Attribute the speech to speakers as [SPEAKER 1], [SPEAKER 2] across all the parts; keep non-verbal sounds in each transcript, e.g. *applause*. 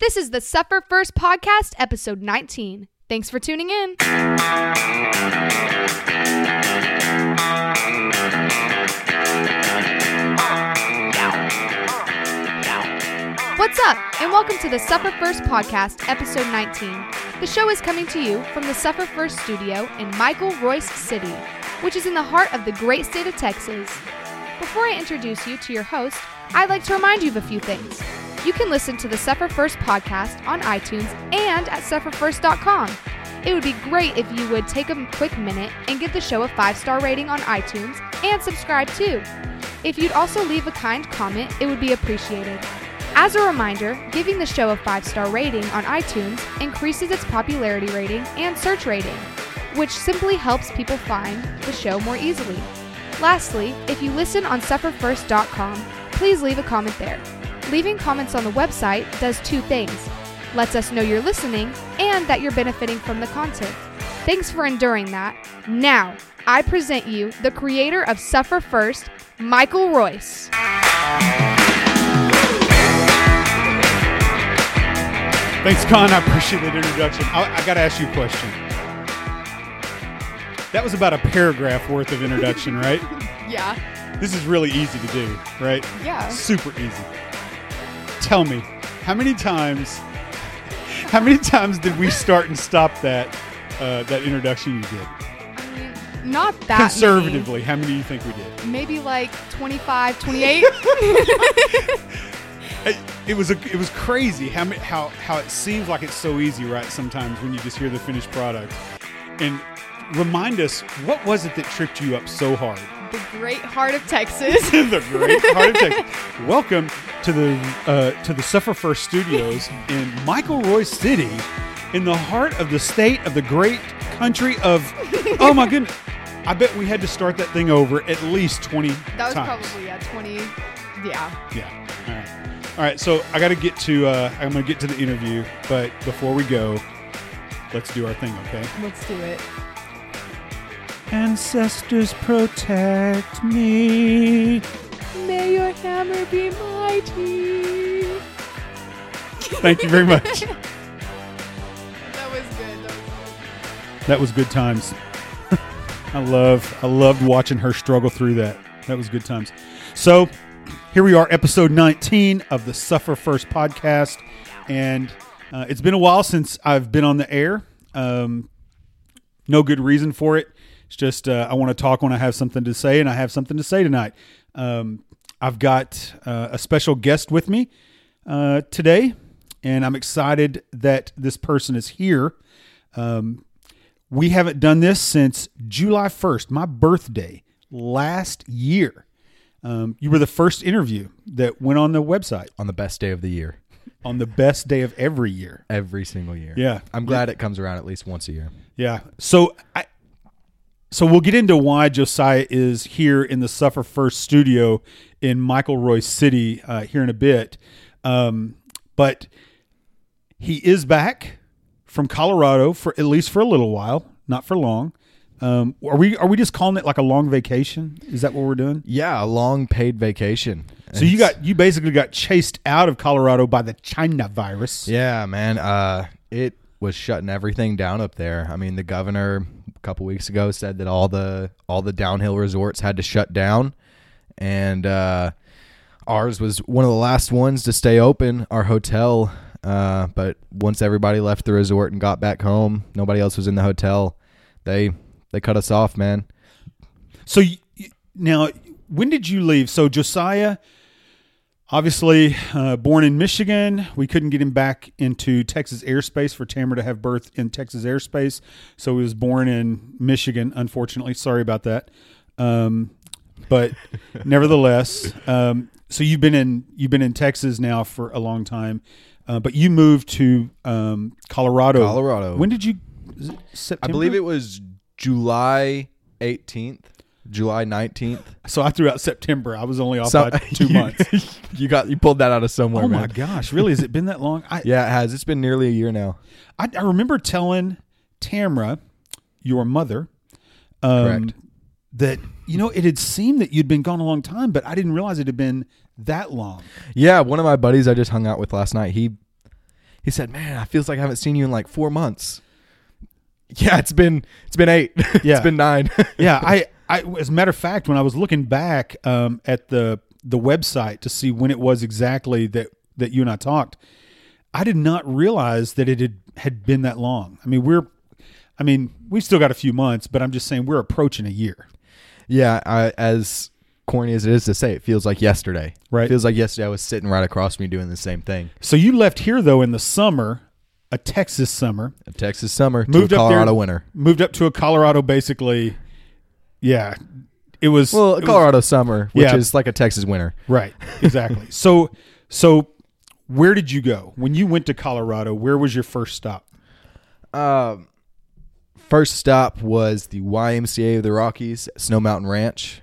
[SPEAKER 1] This is the Suffer First Podcast, episode 19. Thanks for tuning in. What's up, and welcome to the Suffer First Podcast, episode 19. The show is coming to you from the Suffer First studio in Michael Royce City, which is in the heart of the great state of Texas. Before I introduce you to your host, I'd like to remind you of a few things. You can listen to the Suffer First podcast on iTunes and at sufferfirst.com. It would be great if you would take a quick minute and give the show a five star rating on iTunes and subscribe too. If you'd also leave a kind comment, it would be appreciated. As a reminder, giving the show a five star rating on iTunes increases its popularity rating and search rating, which simply helps people find the show more easily. Lastly, if you listen on sufferfirst.com, please leave a comment there. Leaving comments on the website does two things lets us know you're listening and that you're benefiting from the content. Thanks for enduring that. Now, I present you the creator of Suffer First, Michael Royce.
[SPEAKER 2] Thanks, Con. I appreciate that introduction. I, I got to ask you a question. That was about a paragraph worth of introduction, right? *laughs*
[SPEAKER 1] Yeah.
[SPEAKER 2] This is really easy to do, right?
[SPEAKER 1] Yeah.
[SPEAKER 2] Super easy. Tell me, how many times, how many times did we start and stop that uh, that introduction you did?
[SPEAKER 1] I mean, not that
[SPEAKER 2] Conservatively, how many do you think we did?
[SPEAKER 1] Maybe like 25, 28. *laughs* *laughs*
[SPEAKER 2] It, it was a, it was crazy how how how it seems like it's so easy, right? Sometimes when you just hear the finished product, and remind us what was it that tripped you up so hard?
[SPEAKER 1] The great heart of Texas. *laughs*
[SPEAKER 2] the great heart of Texas. Welcome to the uh, to the Suffer First Studios in Michael Roy City, in the heart of the state of the great country of. Oh my goodness! I bet we had to start that thing over at least twenty
[SPEAKER 1] That was
[SPEAKER 2] times.
[SPEAKER 1] probably, yeah, 20. Yeah.
[SPEAKER 2] Yeah. All right. All right. So I got to get to. Uh, I'm going to get to the interview, but before we go, let's do our thing, okay?
[SPEAKER 1] Let's do it.
[SPEAKER 2] Ancestors protect me.
[SPEAKER 1] May your hammer be mighty.
[SPEAKER 2] Thank you very much. *laughs*
[SPEAKER 1] That was good. That was good.
[SPEAKER 2] That was good times. *laughs* I love I loved watching her struggle through that. That was good times. So here we are, episode 19 of the Suffer First podcast, and uh, it's been a while since I've been on the air. Um, no good reason for it. It's just uh, I want to talk when I have something to say, and I have something to say tonight. Um, I've got uh, a special guest with me uh, today, and I'm excited that this person is here. Um, we haven't done this since July 1st, my birthday last year. Um, you were the first interview that went on the website
[SPEAKER 3] on the best day of the year,
[SPEAKER 2] on the best day of every year.
[SPEAKER 3] every single year.
[SPEAKER 2] Yeah.
[SPEAKER 3] I'm glad it comes around at least once a year.
[SPEAKER 2] Yeah. So I so we'll get into why Josiah is here in the Suffer First studio in Michael Royce City uh, here in a bit. Um, but he is back from Colorado for at least for a little while, not for long. Um, are we are we just calling it like a long vacation? Is that what we're doing?
[SPEAKER 3] Yeah, a long paid vacation.
[SPEAKER 2] So you got you basically got chased out of Colorado by the China virus.
[SPEAKER 3] Yeah, man. Uh it was shutting everything down up there. I mean, the governor a couple weeks ago said that all the all the downhill resorts had to shut down and uh ours was one of the last ones to stay open, our hotel. Uh, but once everybody left the resort and got back home, nobody else was in the hotel. They they cut us off, man.
[SPEAKER 2] So now, when did you leave? So Josiah, obviously uh, born in Michigan, we couldn't get him back into Texas airspace for Tamara to have birth in Texas airspace. So he was born in Michigan. Unfortunately, sorry about that. Um, but *laughs* nevertheless, um, so you've been in you've been in Texas now for a long time, uh, but you moved to um, Colorado.
[SPEAKER 3] Colorado.
[SPEAKER 2] When did you? September?
[SPEAKER 3] I believe it was July 18th, July 19th.
[SPEAKER 2] So I threw out September. I was only off
[SPEAKER 3] So-
[SPEAKER 2] by *laughs* two
[SPEAKER 3] you-
[SPEAKER 2] months. *laughs*
[SPEAKER 3] you got you pulled that out of somewhere,
[SPEAKER 2] Oh my
[SPEAKER 3] man.
[SPEAKER 2] gosh! Really? Has it been that long? I, *laughs*
[SPEAKER 3] Yeah, it has. It's been nearly a year now.
[SPEAKER 2] I I remember telling Tamra, your mother, um,
[SPEAKER 3] Correct.
[SPEAKER 2] that you know it had seemed that you'd been gone a long time, but I didn't realize it had been that long.
[SPEAKER 3] Yeah, one of my buddies I just hung out with last night. He He said, "Man, it feels like I haven't seen you in like four months." Yeah, it's been it's been eight.
[SPEAKER 2] Yeah.
[SPEAKER 3] it's been nine.
[SPEAKER 2] yeah, I, I as a matter of fact, when I was looking back um, at the the website to see when it was exactly that that you and I talked, I did not realize that it had had been that long. I mean, we're, I mean, we've still got a few months, but I'm just saying we're approaching a year.
[SPEAKER 3] yeah, I, as corny as it is to say, it feels like yesterday.
[SPEAKER 2] Right.
[SPEAKER 3] It feels like yesterday I was sitting right across from me doing the same thing.
[SPEAKER 2] So you left here though in the summer, a Texas summer,
[SPEAKER 3] A Texas summer
[SPEAKER 2] moved
[SPEAKER 3] to a
[SPEAKER 2] up
[SPEAKER 3] Colorado
[SPEAKER 2] there,
[SPEAKER 3] winter.
[SPEAKER 2] moved up to a Colorado, basically. Yeah, it was
[SPEAKER 3] Well,
[SPEAKER 2] it was-
[SPEAKER 3] Colorado summer, which
[SPEAKER 2] Yeah.
[SPEAKER 3] is like a Texas winter.
[SPEAKER 2] Right. Exactly. *laughs* so so where did you go when you went to Colorado? Where was your first stop?
[SPEAKER 3] Um, first stop was the YMCA of the Rockies, Snow Mountain Ranch.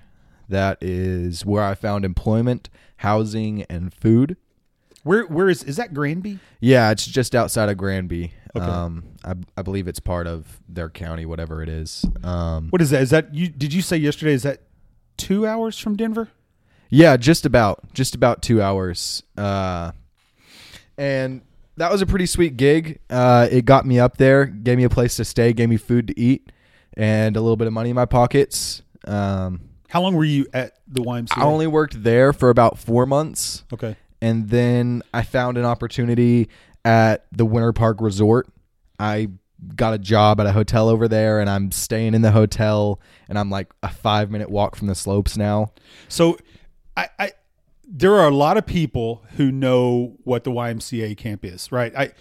[SPEAKER 3] That is where I found employment, housing, and food.
[SPEAKER 2] Where where is is that Granby?
[SPEAKER 3] Yeah, it's just outside of Granby.
[SPEAKER 2] Okay.
[SPEAKER 3] Um, I, I believe it's part of their county, whatever it is. Um,
[SPEAKER 2] What is that? Is that you? Did you say yesterday? Is that two hours from Denver?
[SPEAKER 3] Yeah, just about, just about two hours. Uh, and that was a pretty sweet gig. Uh, it got me up there, gave me a place to stay, gave me food to eat, and a little bit of money in my pockets. Um,
[SPEAKER 2] How long were you at the YMCA?
[SPEAKER 3] I only worked there for about four months,
[SPEAKER 2] okay.
[SPEAKER 3] And then I found an opportunity at the Winter Park Resort. I got a job at a hotel over there, and I'm staying in the hotel, and I'm like a five minute walk from the slopes now.
[SPEAKER 2] So, I, I there are a lot of people who know what the YMCA camp is, right? I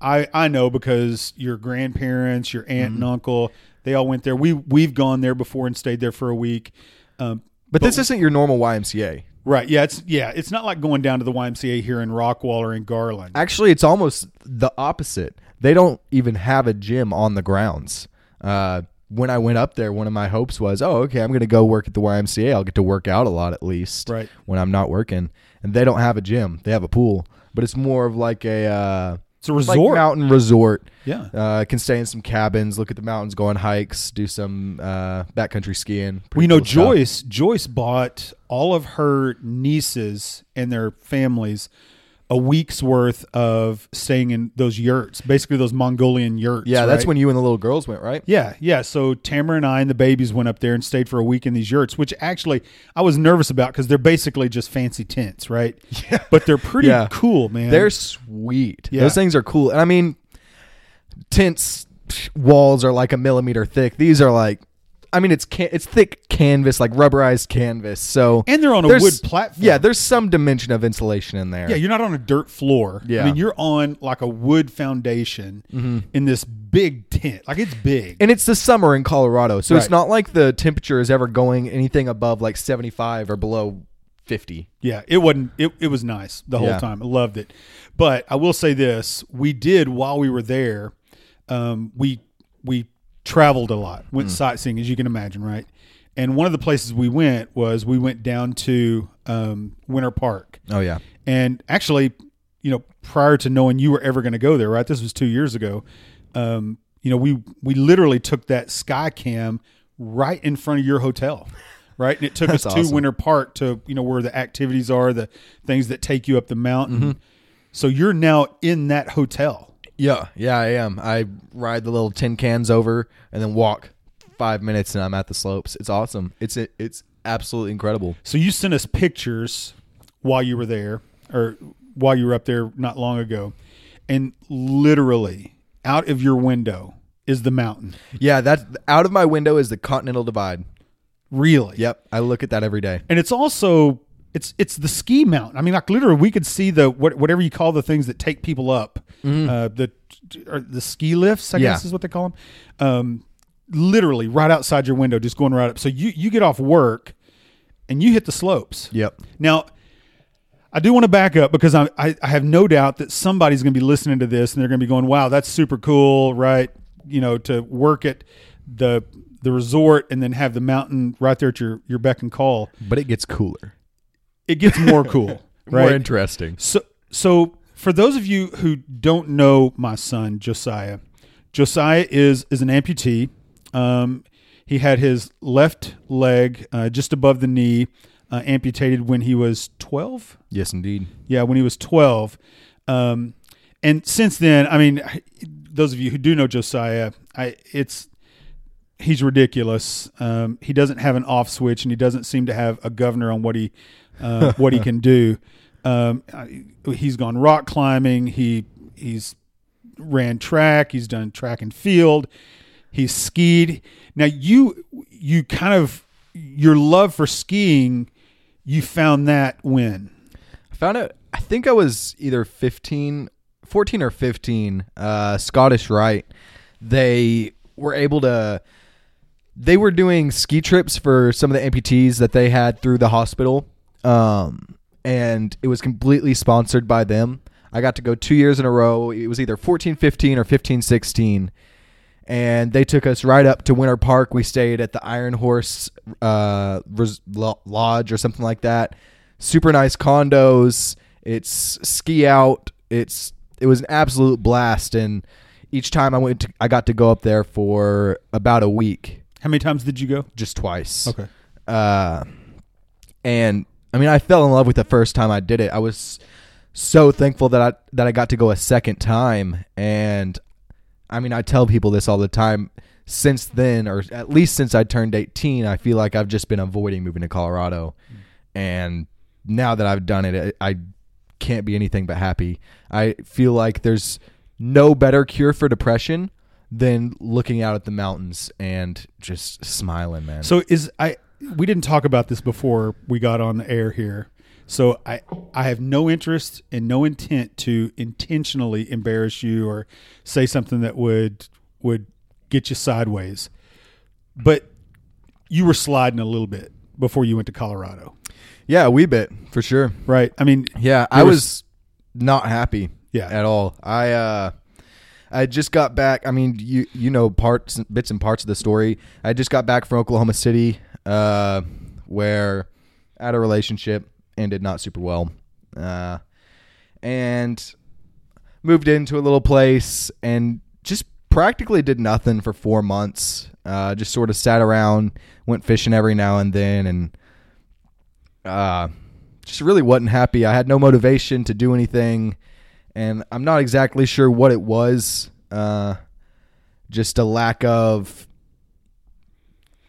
[SPEAKER 2] I I, know because your grandparents, your aunt
[SPEAKER 3] Mm-hmm.
[SPEAKER 2] and uncle, they all went there. We we've gone there before and stayed there for a week. Um,
[SPEAKER 3] But, this isn't your normal YMCA.
[SPEAKER 2] Right, yeah, it's yeah, it's not like going down to the YMCA here in Rockwall or in Garland.
[SPEAKER 3] Actually, it's almost the opposite. They don't even have a gym on the grounds. Uh, when I went up there, one of my hopes was, oh, okay, I'm going to go work at the YMCA. I'll get to work out a lot at least
[SPEAKER 2] Right.
[SPEAKER 3] when I'm not working. And they don't have a gym. They have a pool, but it's more of like a uh,
[SPEAKER 2] It's a
[SPEAKER 3] like
[SPEAKER 2] resort.
[SPEAKER 3] mountain resort.
[SPEAKER 2] yeah.
[SPEAKER 3] Uh, can stay in some cabins, look at the mountains, go on hikes, do some uh, backcountry skiing.
[SPEAKER 2] We know
[SPEAKER 3] stuff.
[SPEAKER 2] Joyce. Joyce bought all of her nieces and their families a week's worth of staying in those yurts, basically those Mongolian yurts.
[SPEAKER 3] Yeah, that's
[SPEAKER 2] right?
[SPEAKER 3] when you and the little girls went, right?
[SPEAKER 2] Yeah, yeah. So Tamara and I and the babies went up there and stayed for a week in these yurts, which actually I was nervous about because they're basically just fancy tents, right? *laughs* Yeah. But they're pretty
[SPEAKER 3] Yeah.
[SPEAKER 2] cool, man.
[SPEAKER 3] They're sweet.
[SPEAKER 2] Yeah.
[SPEAKER 3] Those things are cool. And I mean, tents walls are like a millimeter thick. These are like, I mean, it's can- it's thick canvas, like rubberized canvas. So
[SPEAKER 2] and they're on a wood platform.
[SPEAKER 3] Yeah, there's some dimension of insulation in there.
[SPEAKER 2] Yeah, you're not on a dirt floor.
[SPEAKER 3] Yeah.
[SPEAKER 2] I mean, you're on like a wood foundation in this big tent. Like it's big.
[SPEAKER 3] and it's the summer in Colorado, so it's not like the temperature is ever going anything above like 75 or below 50.
[SPEAKER 2] Yeah, it wasn't. It, it was nice the whole
[SPEAKER 3] Yeah.
[SPEAKER 2] time. I loved it. But I will say this: we did while we were there. Um, we we traveled a lot, went sightseeing, as you can imagine, right? And one of the places we went was we went down to um, Winter Park,
[SPEAKER 3] Oh yeah.
[SPEAKER 2] and actually, you know, prior to knowing you were ever going to go there, right? This was two years ago. Um, you know, we we literally took that sky cam right in front of your hotel, right? And it took *laughs* us
[SPEAKER 3] That's
[SPEAKER 2] to
[SPEAKER 3] awesome.
[SPEAKER 2] Winter Park to you know where the activities are, the things that take you up the mountain.
[SPEAKER 3] Mm-hmm.
[SPEAKER 2] So you're now in that hotel.
[SPEAKER 3] Yeah, yeah, I am. I ride the little tin cans over and then walk five minutes, and I'm at the slopes. It's awesome. It's it, it's absolutely incredible.
[SPEAKER 2] So you sent us pictures while you were there, or while you were up there not long ago, and literally out of your window is the mountain.
[SPEAKER 3] Yeah, that out of my window is the Continental Divide.
[SPEAKER 2] Really?
[SPEAKER 3] Yep, I look at that every day.
[SPEAKER 2] and it's also it's it's the ski mount. I mean, like literally, we could see the what, whatever you call the things that take people up, uh, the the ski lifts. I.
[SPEAKER 3] Yeah.
[SPEAKER 2] guess is what they call them. Um, literally, right outside your window, just going right up. So you you get off work, and you hit the slopes.
[SPEAKER 3] Yep.
[SPEAKER 2] Now, I do want to back up because I, I, I have no doubt that somebody's going to be listening to this and they're going to be going, "Wow, that's super cool!" Right? You know, to work at the the resort and then have the mountain right there at your your beck and call.
[SPEAKER 3] But it gets cooler,
[SPEAKER 2] It gets more cool, *laughs*
[SPEAKER 3] more interesting.
[SPEAKER 2] So, so for those of you who don't know my son Josiah, Josiah is is an amputee. Um, he had his left leg uh, just above the knee uh, amputated when he was twelve.
[SPEAKER 3] Yes, indeed.
[SPEAKER 2] Yeah, when he was 12. Um, and since then, I mean, those of you who do know Josiah, I it's he's ridiculous. Um, he doesn't have an off switch, and he doesn't seem to have a governor on what he uh, what he can do. Um, he's gone rock climbing. He he's ran track. He's done track and field. He's skied. Now you you kind of your love for skiing. You found that when
[SPEAKER 3] I found it. I think I was either 15, 14 or 15. Uh, Scottish Rite. They were able to. They were doing ski trips for some of the amputees that they had through the hospital, um, and it was completely sponsored by them. I got to go two years in a row. It was either 14, 15 or 15, 16. And they took us right up to Winter Park. We stayed at the Iron Horse uh, res- Lodge or something like that. Super nice condos. It's ski out. It's it was an absolute blast. And each time I went, to, I got to go up there for about a week,
[SPEAKER 2] how many times did you go?
[SPEAKER 3] just twice.
[SPEAKER 2] Okay.
[SPEAKER 3] Uh, and I mean, I fell in love with the first time I did it. I was so thankful that I that I got to go a second time. And I mean, I tell people this all the time. Since then, or at least since I turned 18, I feel like I've just been avoiding moving to Colorado. Mm. And now that I've done it, I, I can't be anything but happy. I feel like there's no better cure for depression than looking out at the mountains and just smiling, man.
[SPEAKER 2] So is I we didn't talk about this before we got on the air here. So I I have no interest and no intent to intentionally embarrass you or say something that would would get you sideways. But you were sliding a little bit before you went to Colorado,
[SPEAKER 3] Yeah, a wee bit for sure.
[SPEAKER 2] right? I mean,
[SPEAKER 3] Yeah, I was,
[SPEAKER 2] was-
[SPEAKER 3] not happy.
[SPEAKER 2] Yeah.
[SPEAKER 3] at all. I uh, I just got back. I mean, you you know parts, bits and parts of the story. I just got back from Oklahoma City, uh, where I had a relationship ended not super well, uh, and moved into a little place and just practically did nothing for four months. Uh, just sort of sat around, went fishing every now and then, and uh, just really wasn't happy. I had no motivation to do anything, and I'm not exactly sure what it was. Uh, just a lack of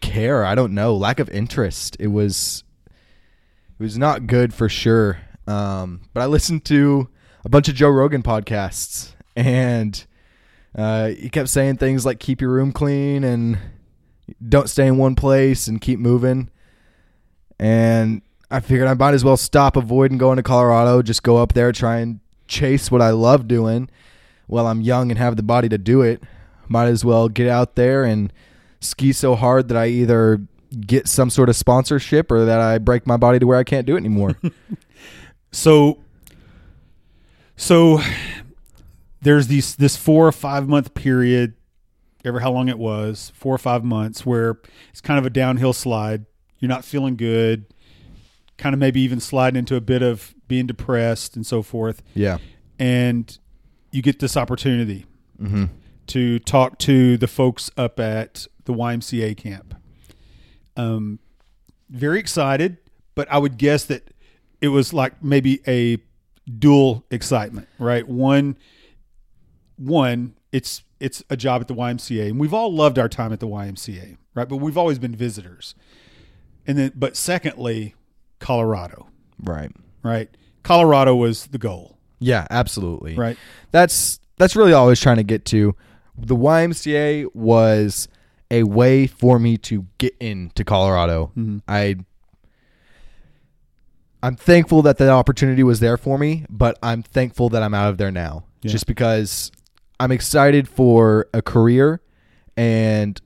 [SPEAKER 3] care. I don't know, lack of interest. It was it was not good for sure. Um, but I listened to a bunch of Joe Rogan podcasts, and uh, he kept saying things like "keep your room clean" and "don't stay in one place" and keep moving. And I figured I might as well stop avoiding going to Colorado, just go up there, try and chase what I love doing while I'm young and have the body to do it. Might as well get out there and ski so hard that I either get some sort of sponsorship or that I break my body to where I can't do it anymore. *laughs*
[SPEAKER 2] So, so there's these this four or five month period, ever how long it was, four or five months, where it's kind of a downhill slide. You're not feeling good, kind of maybe even sliding into a bit of being depressed and so forth.
[SPEAKER 3] yeah.
[SPEAKER 2] And you get this opportunity
[SPEAKER 3] Mm-hmm.
[SPEAKER 2] to talk to the folks up at the YMCA camp. Um, very excited, but I would guess that it was like maybe a dual excitement, right? One, one, it's it's a job at the YMCA, and we've all loved our time at the YMCA, right? But we've always been visitors, and then, but secondly, Colorado,
[SPEAKER 3] Right.
[SPEAKER 2] right? Colorado was the goal,
[SPEAKER 3] Yeah, absolutely.
[SPEAKER 2] right?
[SPEAKER 3] That's that's really all I was trying to get to. The YMCA was a way for me to get into Colorado.
[SPEAKER 2] Mhm.
[SPEAKER 3] I I'm thankful that that opportunity was there for me, but I'm thankful that I'm out of there now.
[SPEAKER 2] Yeah.
[SPEAKER 3] Just because I'm excited for a career and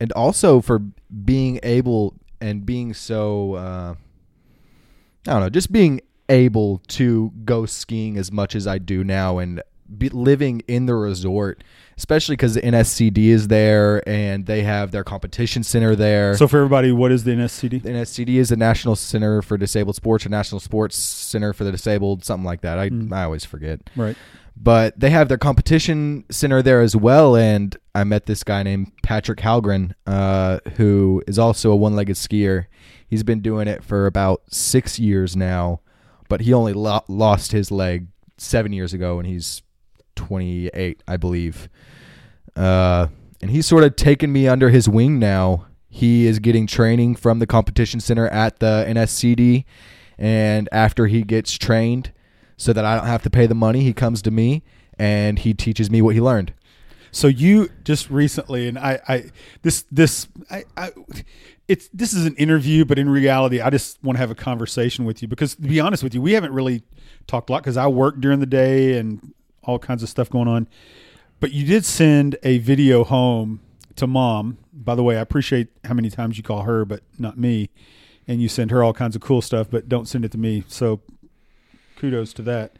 [SPEAKER 3] and also for being able and being so uh I don't know, just being able to go skiing as much as I do now and living in the resort, especially because the NSCD is there and they have their competition center there.
[SPEAKER 2] So for everybody, what is the NSCD?
[SPEAKER 3] the NSCD is the National Center for Disabled Sports or National Sports Center for the Disabled, something like that. I,
[SPEAKER 2] Mm.
[SPEAKER 3] I always forget.
[SPEAKER 2] Right.
[SPEAKER 3] But they have their competition center there as well. And I met this guy named Patrick Halgren, uh, who is also a one legged skier. He's been doing it for about six years now, but he only lo- lost his leg seven years ago, and he's 28, I believe. Uh, and he's sort of taken me under his wing now. He is getting training from the competition center at the NSCD, and after he gets trained, so that I don't have to pay the money, he comes to me and he teaches me what he learned.
[SPEAKER 2] So you just recently, and I, I this this I, I it's this is an interview, but in reality, I just want to have a conversation with you because to be honest with you, we haven't really talked a lot because I work during the day and all kinds of stuff going on. But you did send a video home to mom. By the way, I appreciate how many times you call her, but not me. And you send her all kinds of cool stuff, but don't send it to me. So kudos to that.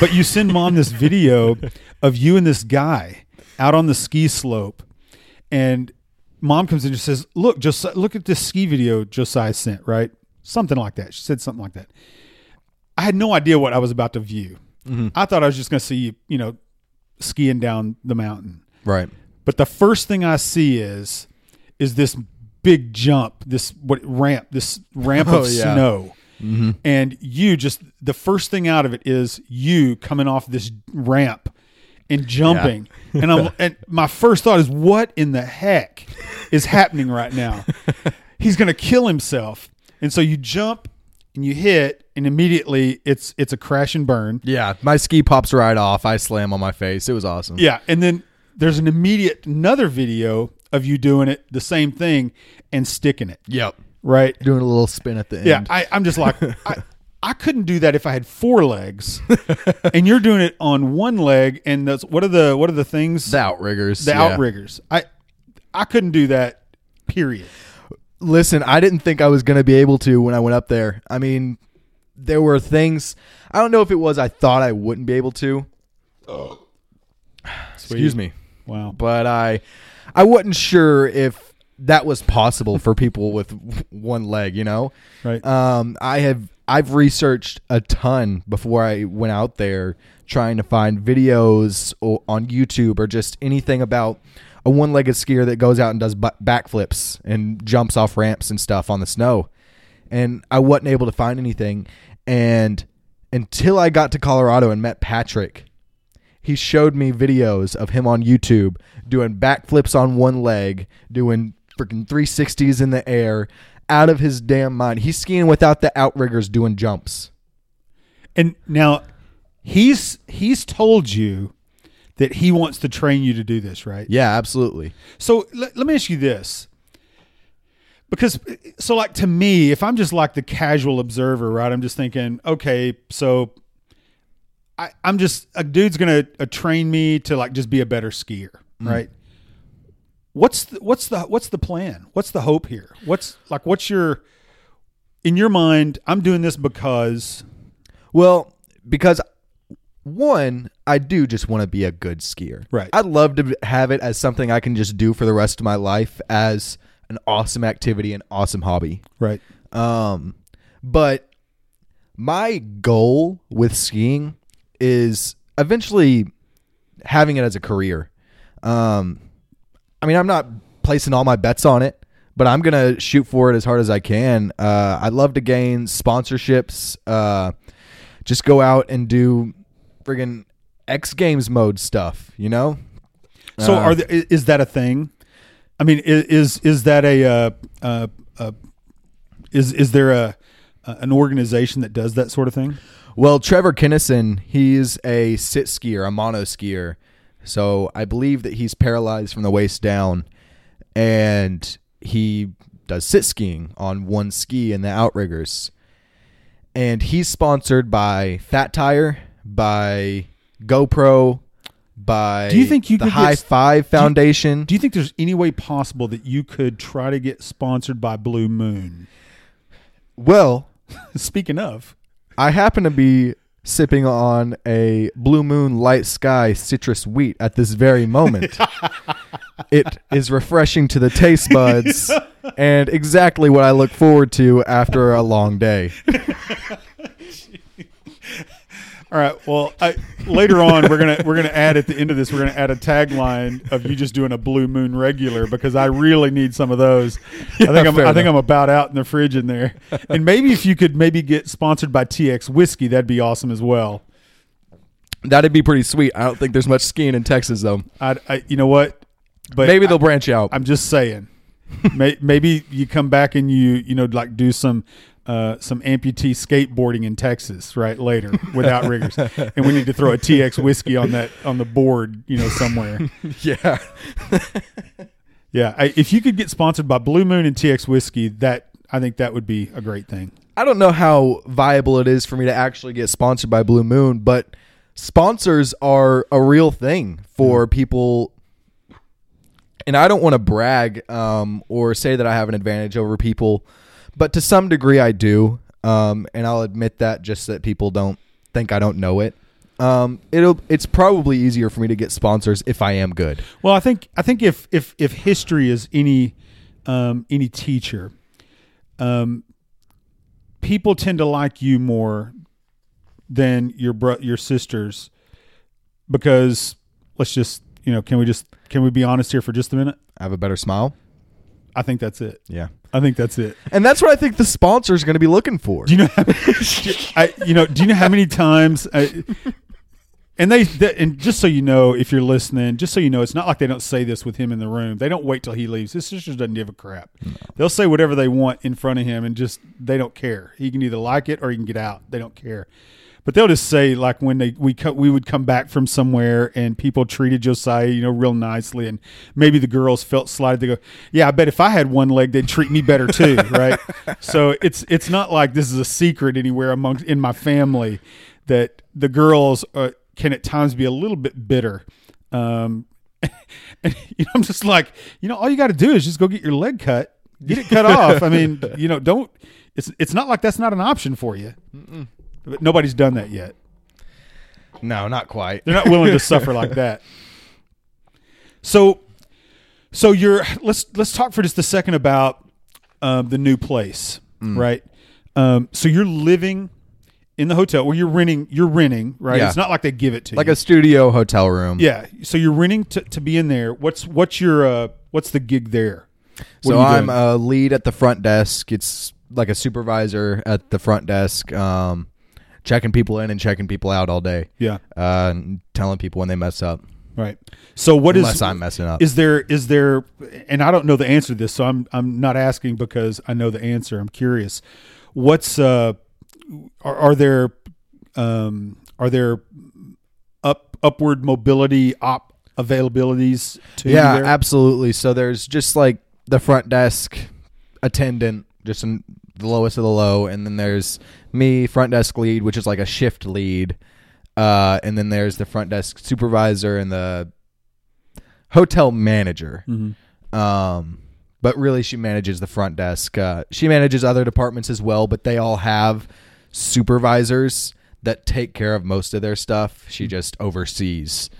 [SPEAKER 2] But you send mom this video *laughs* of you and this guy out on the ski slope, and mom comes in and says, "Look, just look at this ski video Josiah sent, right? Something like that." She said something like that. I had no idea what I was about to view. Mm-hmm. I thought I was just going to see you, you know, skiing down the mountain.
[SPEAKER 3] Right.
[SPEAKER 2] But the first thing I see is is this big jump, this what ramp, this ramp *laughs*
[SPEAKER 3] Oh,
[SPEAKER 2] of
[SPEAKER 3] yeah.
[SPEAKER 2] snow. Mm-hmm. And you just the first thing out of it is you coming off this ramp and jumping. *laughs* And I'm and my first thought is what in the heck is happening right now? *laughs* He's going to kill himself. And so you jump and you hit and immediately it's it's a crash and burn.
[SPEAKER 3] Yeah, my ski pops right off. I slam on my face. It was awesome.
[SPEAKER 2] Yeah, and then there's an immediate another video of you doing it the same thing and sticking it
[SPEAKER 3] Yep.
[SPEAKER 2] right.
[SPEAKER 3] Doing a little spin at the end.
[SPEAKER 2] Yeah, I, I'm just like *laughs* I, I couldn't do that if I had four legs, *laughs* and you're doing it on one leg. And that's what are the what are the things
[SPEAKER 3] the outriggers.
[SPEAKER 2] the
[SPEAKER 3] yeah.
[SPEAKER 2] outriggers? I I couldn't do that. Period.
[SPEAKER 3] Listen, I didn't think I was going to be able to when I went up there. I mean, there were things. I don't know if it was I thought I wouldn't be able to. Excuse me.
[SPEAKER 2] Wow.
[SPEAKER 3] But I I wasn't sure if that was possible for people with *laughs* one leg, you know?
[SPEAKER 2] Right.
[SPEAKER 3] Um, I have I've researched a ton before I went out there trying to find videos on YouTube or just anything about a one-legged skier that goes out and does backflips and jumps off ramps and stuff on the snow. And I wasn't able to find anything and until I got to Colorado and met Patrick, he showed me videos of him on YouTube doing backflips on one leg, doing freaking 360s in the air, out of his damn mind. He's skiing without the outriggers doing jumps.
[SPEAKER 2] And now he's he's told you that he wants to train you to do this, right?
[SPEAKER 3] Yeah, absolutely.
[SPEAKER 2] So let, let me ask you this. Because, so like to me, if I'm just like the casual observer, right, I'm just thinking, okay, so I, I'm just, a dude's to uh, train me to like just be a better skier, right? What's the, what's the, what's the plan? What's the hope here? What's like, what's your, in your mind, I'm doing this because,
[SPEAKER 3] Well, because one, I do just want to be a good skier.
[SPEAKER 2] Right.
[SPEAKER 3] I'd love to have it as something I can just do for the rest of my life as an awesome activity, an awesome hobby.
[SPEAKER 2] right.
[SPEAKER 3] Um, but my goal with skiing is eventually having it as a career. Um, I mean, I'm not placing all my bets on it, but I'm gonna shoot for it as hard as I can. Uh, I'd love to gain sponsorships. Uh, just go out and do friggin' X Games mode stuff. You know?
[SPEAKER 2] So
[SPEAKER 3] Uh,
[SPEAKER 2] are the, i- is that a thing? I mean, is is that a uh, uh, uh, is is there a an organization that does that sort of thing?
[SPEAKER 3] Well, Trevor Kennison, he's a sit skier, a mono skier. So I believe that he's paralyzed from the waist down, and he does sit skiing on one ski in the outriggers. And he's sponsored by Fat Tire, by GoPro, by
[SPEAKER 2] Do you think you
[SPEAKER 3] the
[SPEAKER 2] could get
[SPEAKER 3] High
[SPEAKER 2] s-
[SPEAKER 3] Five Foundation?
[SPEAKER 2] Do you think there's any way possible that you could try to get sponsored by Blue Moon?
[SPEAKER 3] well, *laughs*
[SPEAKER 2] Speaking of,
[SPEAKER 3] I happen to be sipping on a Blue Moon Light Sky citrus wheat at this very moment. *laughs* it is refreshing to the taste buds *laughs* and exactly what I look forward to after a long day.
[SPEAKER 2] All right. Well, I, later on we're gonna we're gonna add at the end of this we're gonna add a tagline of you just doing a Blue Moon regular because I really need some of those. Yeah, I think I'm I think. I'm about out in the fridge in there. And maybe if you could maybe get sponsored by TX whiskey, that'd be awesome as well.
[SPEAKER 3] That'd be pretty sweet. I don't think there's much skiing in Texas though.
[SPEAKER 2] I, I you know what? But
[SPEAKER 3] Maybe they'll branch out.
[SPEAKER 2] I'm just saying. Maybe you come back and you you know like do some uh, some amputee skateboarding in Texas right later without *laughs* riggers, and we need to throw a TX whiskey on that on the board you know somewhere. *laughs*
[SPEAKER 3] yeah. *laughs*
[SPEAKER 2] Yeah, I, if you could get sponsored by Blue Moon and TX whiskey, that I think that would be a great thing.
[SPEAKER 3] I don't know how viable it is for me to actually get sponsored by Blue Moon, but sponsors are a real thing for people. And I don't want to brag um, or say that I have an advantage over people, but to some degree I do. Um, and I'll admit that just that people don't think I don't know it. Um, it'll it's probably easier for me to get sponsors if I am good.
[SPEAKER 2] Well, I think I think if if if history is any um, any teacher, um, people tend to like you more than your bro- your sisters because let's just you know can we just can we be honest here for just a minute?
[SPEAKER 3] I have a better smile.
[SPEAKER 2] I think that's it.
[SPEAKER 3] Yeah.
[SPEAKER 2] I think that's it.
[SPEAKER 3] And that's what I think the sponsor is going to be looking for.
[SPEAKER 2] Do you know? How *laughs* I you know? Do you know how many times? I, and they, they and just so you know, if you're listening, just so you know, it's not like they don't say this with him in the room. They don't wait till he leaves. His sister doesn't give a crap. They'll say whatever they want in front of him, and just they don't care. He can either like it or he can get out. They don't care. But they'll just say like when they we co- we would come back from somewhere and people treated Josiah you know real nicely and maybe the girls felt slighted. They go, yeah, I bet if I had one leg they'd treat me better too, *laughs* right? so it's it's not like this is a secret anywhere amongst in my family that the girls uh, can at times be a little bit bitter. Um, *laughs* and you know, I'm just like, you know, all you got to do is just go get your leg cut, get it cut *laughs* off. I mean, you know, don't. It's it's not like that's not an option for you. But nobody's done that yet.
[SPEAKER 3] No, not quite.
[SPEAKER 2] They're not willing to suffer like *laughs* that. So, so you're let's let's talk for just a second about um, the new place, right? Um, so you're living in the hotel where you're renting. You're renting, right?
[SPEAKER 3] Yeah.
[SPEAKER 2] It's not like they give it to you.
[SPEAKER 3] Like
[SPEAKER 2] you.
[SPEAKER 3] a studio hotel room.
[SPEAKER 2] yeah. So you're renting to, to be in there. What's what's your uh, what's the gig there? What
[SPEAKER 3] So I'm
[SPEAKER 2] doing?
[SPEAKER 3] a lead at the front desk. It's like a supervisor at the front desk, um, checking people in and checking people out all day,
[SPEAKER 2] yeah,
[SPEAKER 3] uh, and telling people when they mess up.
[SPEAKER 2] right. So what is
[SPEAKER 3] Unless I'm messing up.
[SPEAKER 2] Is there is there and I don't know the answer to this, so I'm I'm not asking because I know the answer. I'm curious. What's uh are, are there um are there up upward mobility op availabilities to
[SPEAKER 3] yeah, absolutely. So there's just like the front desk attendant, just in the lowest of the low, and then there's me, front desk lead, which is like a shift lead, uh, and then there's the front desk supervisor and the hotel manager.
[SPEAKER 2] Mhm.
[SPEAKER 3] Um, but really, she manages the front desk. Uh, she manages other departments as well, but they all have supervisors that take care of most of their stuff. She just oversees.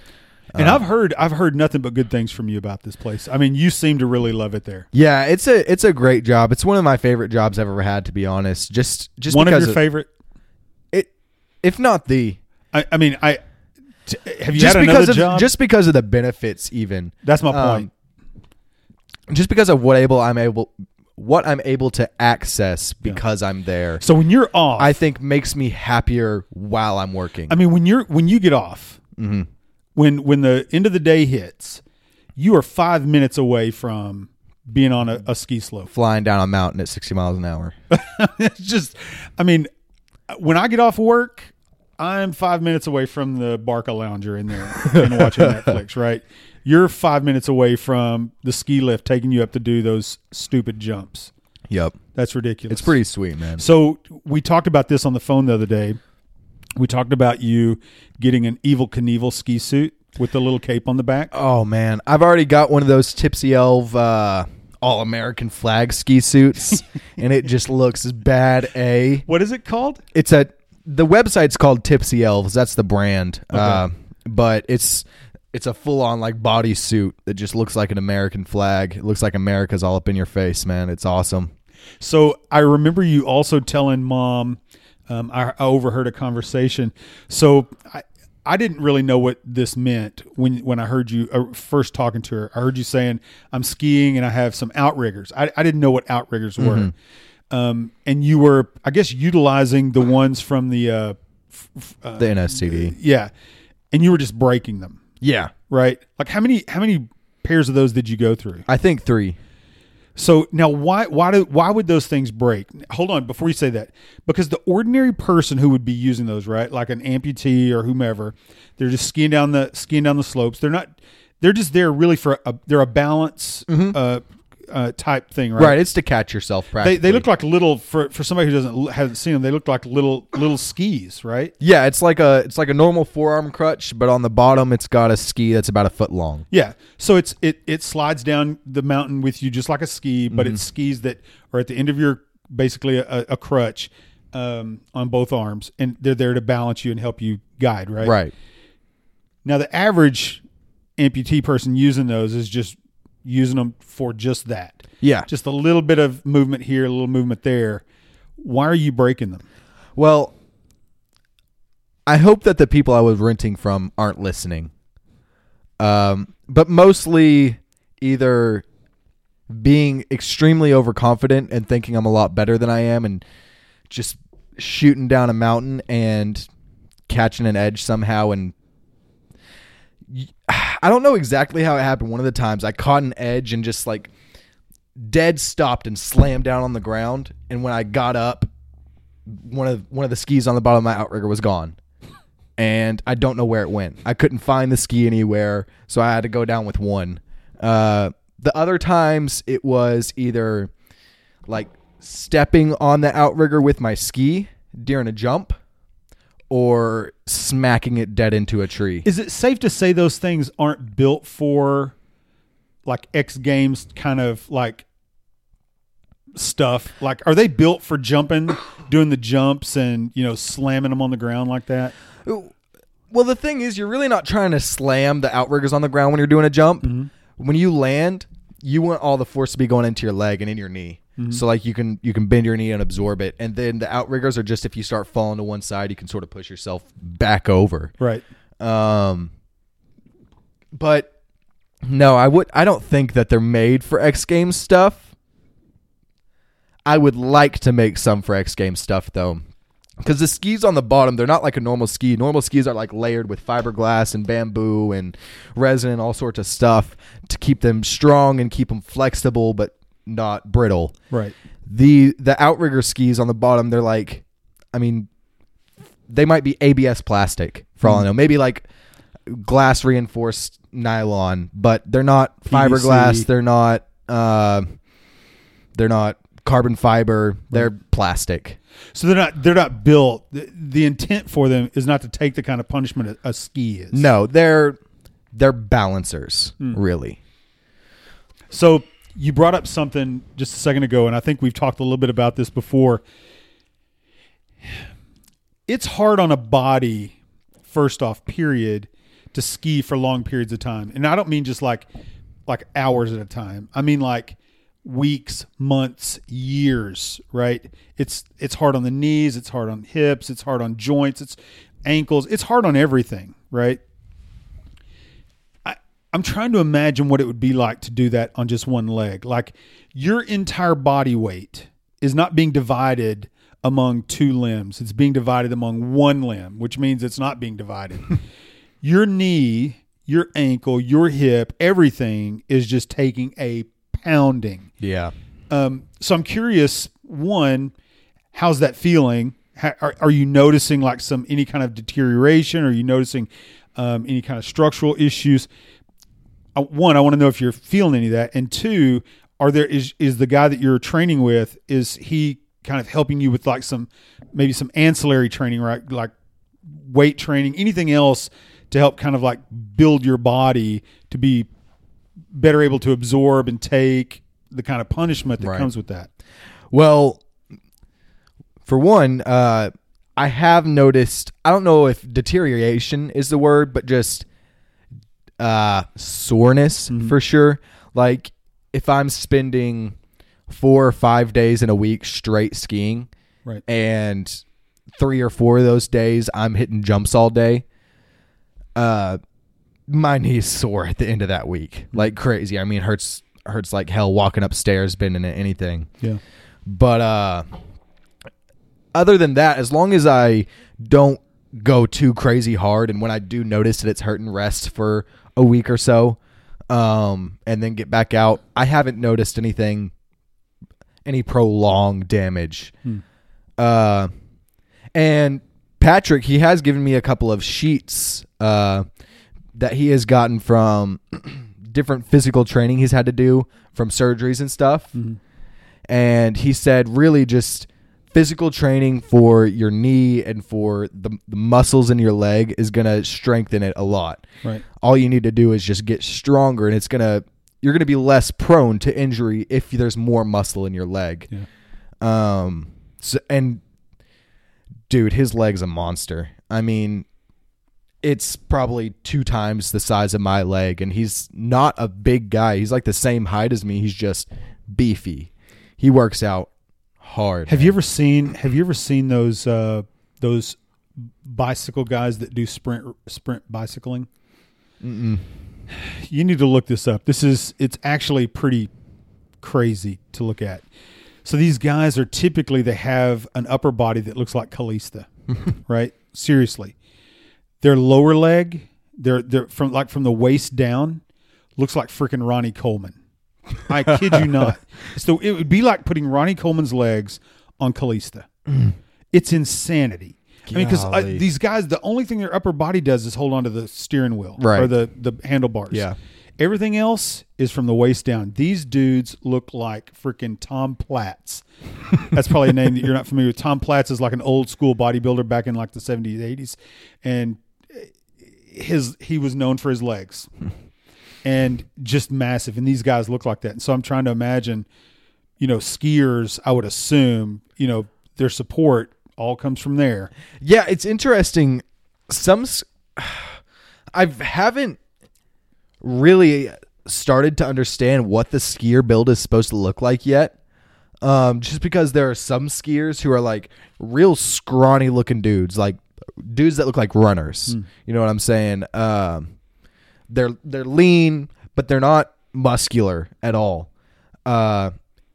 [SPEAKER 2] And
[SPEAKER 3] Um,
[SPEAKER 2] I've heard I've heard nothing but good things from you about this place. I mean, you seem to really love it there.
[SPEAKER 3] Yeah, it's a it's a great job. It's one of my favorite jobs I've ever had, to be honest. Just just
[SPEAKER 2] One of your favorite.
[SPEAKER 3] it, if not the
[SPEAKER 2] I, I mean, I t- have you
[SPEAKER 3] just
[SPEAKER 2] had
[SPEAKER 3] because
[SPEAKER 2] another
[SPEAKER 3] of
[SPEAKER 2] job?
[SPEAKER 3] just because of the benefits. Even
[SPEAKER 2] That's my
[SPEAKER 3] um,
[SPEAKER 2] point.
[SPEAKER 3] just because of what able I'm able what I'm able to access because I'm there.
[SPEAKER 2] so when you're off,
[SPEAKER 3] I think makes me happier while I'm working.
[SPEAKER 2] I mean, when you're when you get off,
[SPEAKER 3] Mhm.
[SPEAKER 2] When when the end of the day hits, you are five minutes away from being on a, a ski slope.
[SPEAKER 3] Flying down a mountain at 60 miles an hour. *laughs*
[SPEAKER 2] it's just, I mean, when I get off work, I'm five minutes away from the Barca Lounger in there *laughs* and watching Netflix. Right, you're five minutes away from the ski lift taking you up to do those stupid jumps.
[SPEAKER 3] yep,
[SPEAKER 2] That's ridiculous.
[SPEAKER 3] it's pretty sweet, man.
[SPEAKER 2] So we talked about this on the phone the other day. We talked about you getting an Evel Knievel ski suit with the little cape on the back.
[SPEAKER 3] Oh man, I've already got one of those Tipsy Elf uh, all American flag ski suits, *laughs* and it just looks bad. A
[SPEAKER 2] What is it called?
[SPEAKER 3] it's a the website's called Tipsy Elves. That's the brand, uh, but it's it's a full on like bodysuit that just looks like an American flag. It looks like America's all up in your face, man. It's awesome.
[SPEAKER 2] So I remember you also telling mom. Um, I, I overheard a conversation. So I, I didn't really know what this meant when when I heard you uh, first talking to her. I heard you saying I'm skiing and I have some outriggers. I, I didn't know what outriggers were. Um, and you were, I guess, utilizing the ones from the uh, uh,
[SPEAKER 3] The NSCD.
[SPEAKER 2] Yeah. and you were just breaking them,
[SPEAKER 3] Yeah,
[SPEAKER 2] right? Like how many how many pairs of those did you go through?
[SPEAKER 3] I think three.
[SPEAKER 2] So now why why do why would those things break? Hold on before you say that. Because the ordinary person who would be using those, right? Like an amputee or whomever, they're just skiing down the skiing down the slopes. They're not they're just there really for a they're a balance uh, uh, type thing, right?
[SPEAKER 3] Right, it's to catch yourself.
[SPEAKER 2] They, they look like little for for somebody who doesn't hasn't seen them. They look like little little skis, right?
[SPEAKER 3] Yeah, it's like a it's like a normal forearm crutch, but on the bottom it's got a ski that's about a foot long.
[SPEAKER 2] Yeah. So it's it it slides down the mountain with you just like a ski, but
[SPEAKER 3] Mm-hmm.
[SPEAKER 2] it's skis that are at the end of your basically a, a crutch um, on both arms, and they're there to balance you and help you guide. Right.
[SPEAKER 3] Right.
[SPEAKER 2] Now the average amputee person using those is just using them for just that,
[SPEAKER 3] Yeah.
[SPEAKER 2] just a little bit of movement here, a little movement there. Why are you breaking them?
[SPEAKER 3] Well, I hope that the people I was renting from aren't listening. Um, but mostly either being extremely overconfident and thinking I'm a lot better than I am and just shooting down a mountain and catching an edge somehow and I don't know exactly how it happened. One of the times I caught an edge and just like dead stopped and slammed down on the ground and when I got up one of one of the skis on the bottom of my outrigger was gone. And I don't know where it went. I couldn't find the ski anywhere, so I had to go down with one. Uh, the other times it was either like stepping on the outrigger with my ski during a jump or smacking it dead into a tree.
[SPEAKER 2] Is it safe to say those things aren't built for like X Games kind of like stuff? Like, are they built for jumping, *coughs* doing the jumps, and you know, slamming them on the ground like that?
[SPEAKER 3] Well, the thing is, you're really not trying to slam the outriggers on the ground when you're doing a jump. Mm-hmm. When you land, you want all the force to be going into your leg and in your knee. So like you can you can bend your knee and absorb it, and then the outriggers are just if you start falling to one side, you can sort of push yourself back over.
[SPEAKER 2] Right.
[SPEAKER 3] Um, but no, I would. I don't think that they're made for X Games stuff. I would like to make some for X Games stuff though, because the skis on the bottom they're not like a normal ski. Normal skis are like layered with fiberglass and bamboo and resin and all sorts of stuff to keep them strong and keep them flexible but not brittle.
[SPEAKER 2] Right.
[SPEAKER 3] The the outrigger skis on the bottom they're like, I mean, they might be ABS plastic for all I know. Maybe like glass reinforced nylon, but they're not fiberglass. They're not. Uh, they're not carbon fiber. They're plastic.
[SPEAKER 2] So they're not they're not built. The, the intent for them is not to take the kind of punishment a, a ski is.
[SPEAKER 3] No, they're they're balancers. Really.
[SPEAKER 2] So you brought up something just a second ago, and I think we've talked a little bit about this before. It's hard on a body, first off, period, to ski for long periods of time. And I don't mean just like like hours at a time. I mean like weeks, months, years, right? It's it's hard on the knees, it's hard on hips, it's hard on joints, it's ankles, it's hard on everything, right? I'm trying to imagine what it would be like to do that on just one leg. Like your entire body weight is not being divided among two limbs. It's being divided among one limb, which means it's not being divided. *laughs* your knee, your ankle, your hip, everything is just taking a pounding.
[SPEAKER 3] Yeah.
[SPEAKER 2] Um, so I'm curious. One, how's that feeling? How, are, are you noticing like some any kind of deterioration? Are you noticing um, any kind of structural issues? One, I want to know if you're feeling any of that, and two, are there is is the guy that you're training with is he kind of helping you with like some maybe some ancillary training, right? Like weight training, anything else to help kind of like build your body to be better able to absorb and take the kind of punishment that
[SPEAKER 3] Right.
[SPEAKER 2] comes with that.
[SPEAKER 3] Well, for one, uh, I have noticed. I don't know if deterioration is the word, but just uh, soreness for sure. Like if I'm spending four or five days in a week straight skiing,
[SPEAKER 2] Right.
[SPEAKER 3] and three or four of those days I'm hitting jumps all day, uh, my *laughs* knee's sore at the end of that week, like crazy. I mean, hurts hurts like hell walking upstairs, bending at anything.
[SPEAKER 2] Yeah.
[SPEAKER 3] But uh other than that, as long as I don't go too crazy hard, and when I do notice that it's hurting, rest for a week or so, um, and then get back out. I haven't noticed anything, any prolonged damage. Uh, and Patrick, he has given me a couple of sheets uh, that he has gotten from *clears throat* different physical training he's had to do from surgeries and stuff. And he said, really, just physical training for your knee and for the, the muscles in your leg is going to strengthen it a lot.
[SPEAKER 2] Right.
[SPEAKER 3] All you need to do is just get stronger, and it's going to, you're going to be less prone to injury if there's more muscle in your leg.
[SPEAKER 2] Yeah.
[SPEAKER 3] Um, so, and dude, his leg's a monster. I mean, it's probably two times the size of my leg, and he's not a big guy. He's like the same height as me. He's just beefy. He works out hard.
[SPEAKER 2] Have you ever seen Have you ever seen those uh, those bicycle guys that do sprint sprint bicycling?
[SPEAKER 3] Mm-mm.
[SPEAKER 2] You need to look this up. This is it's actually pretty crazy to look at. So these guys are typically they have an upper body that looks like Calista, *laughs* right? Seriously, their lower leg, they're they're from like from the waist down, looks like freaking Ronnie Coleman. *laughs* I kid you not. So it would be like putting Ronnie Coleman's legs on Calista. Mm. It's insanity. I mean, because uh,
[SPEAKER 3] Golly.
[SPEAKER 2] these guys, the only thing their upper body does is hold on to the steering wheel
[SPEAKER 3] Right.
[SPEAKER 2] or the the handlebars.
[SPEAKER 3] Yeah.
[SPEAKER 2] Everything else is from the waist down. These dudes look like freaking Tom Platz. That's probably a name that you're not familiar with. Tom Platz is like an old school bodybuilder back in like the 70s, 80s, and uh, his he was known for his legs and just massive. And these guys look like that. And so I'm trying to imagine, you know, skiers. I would assume, you know, their support all comes from there.
[SPEAKER 3] Yeah, it's interesting. Some I *sighs* haven't really started to understand what the skier build is supposed to look like yet. Um, just because there are some skiers who are like real scrawny looking dudes, like dudes that look like runners. You know what I'm saying? Um, they're they're lean, but they're not muscular at all. Uh,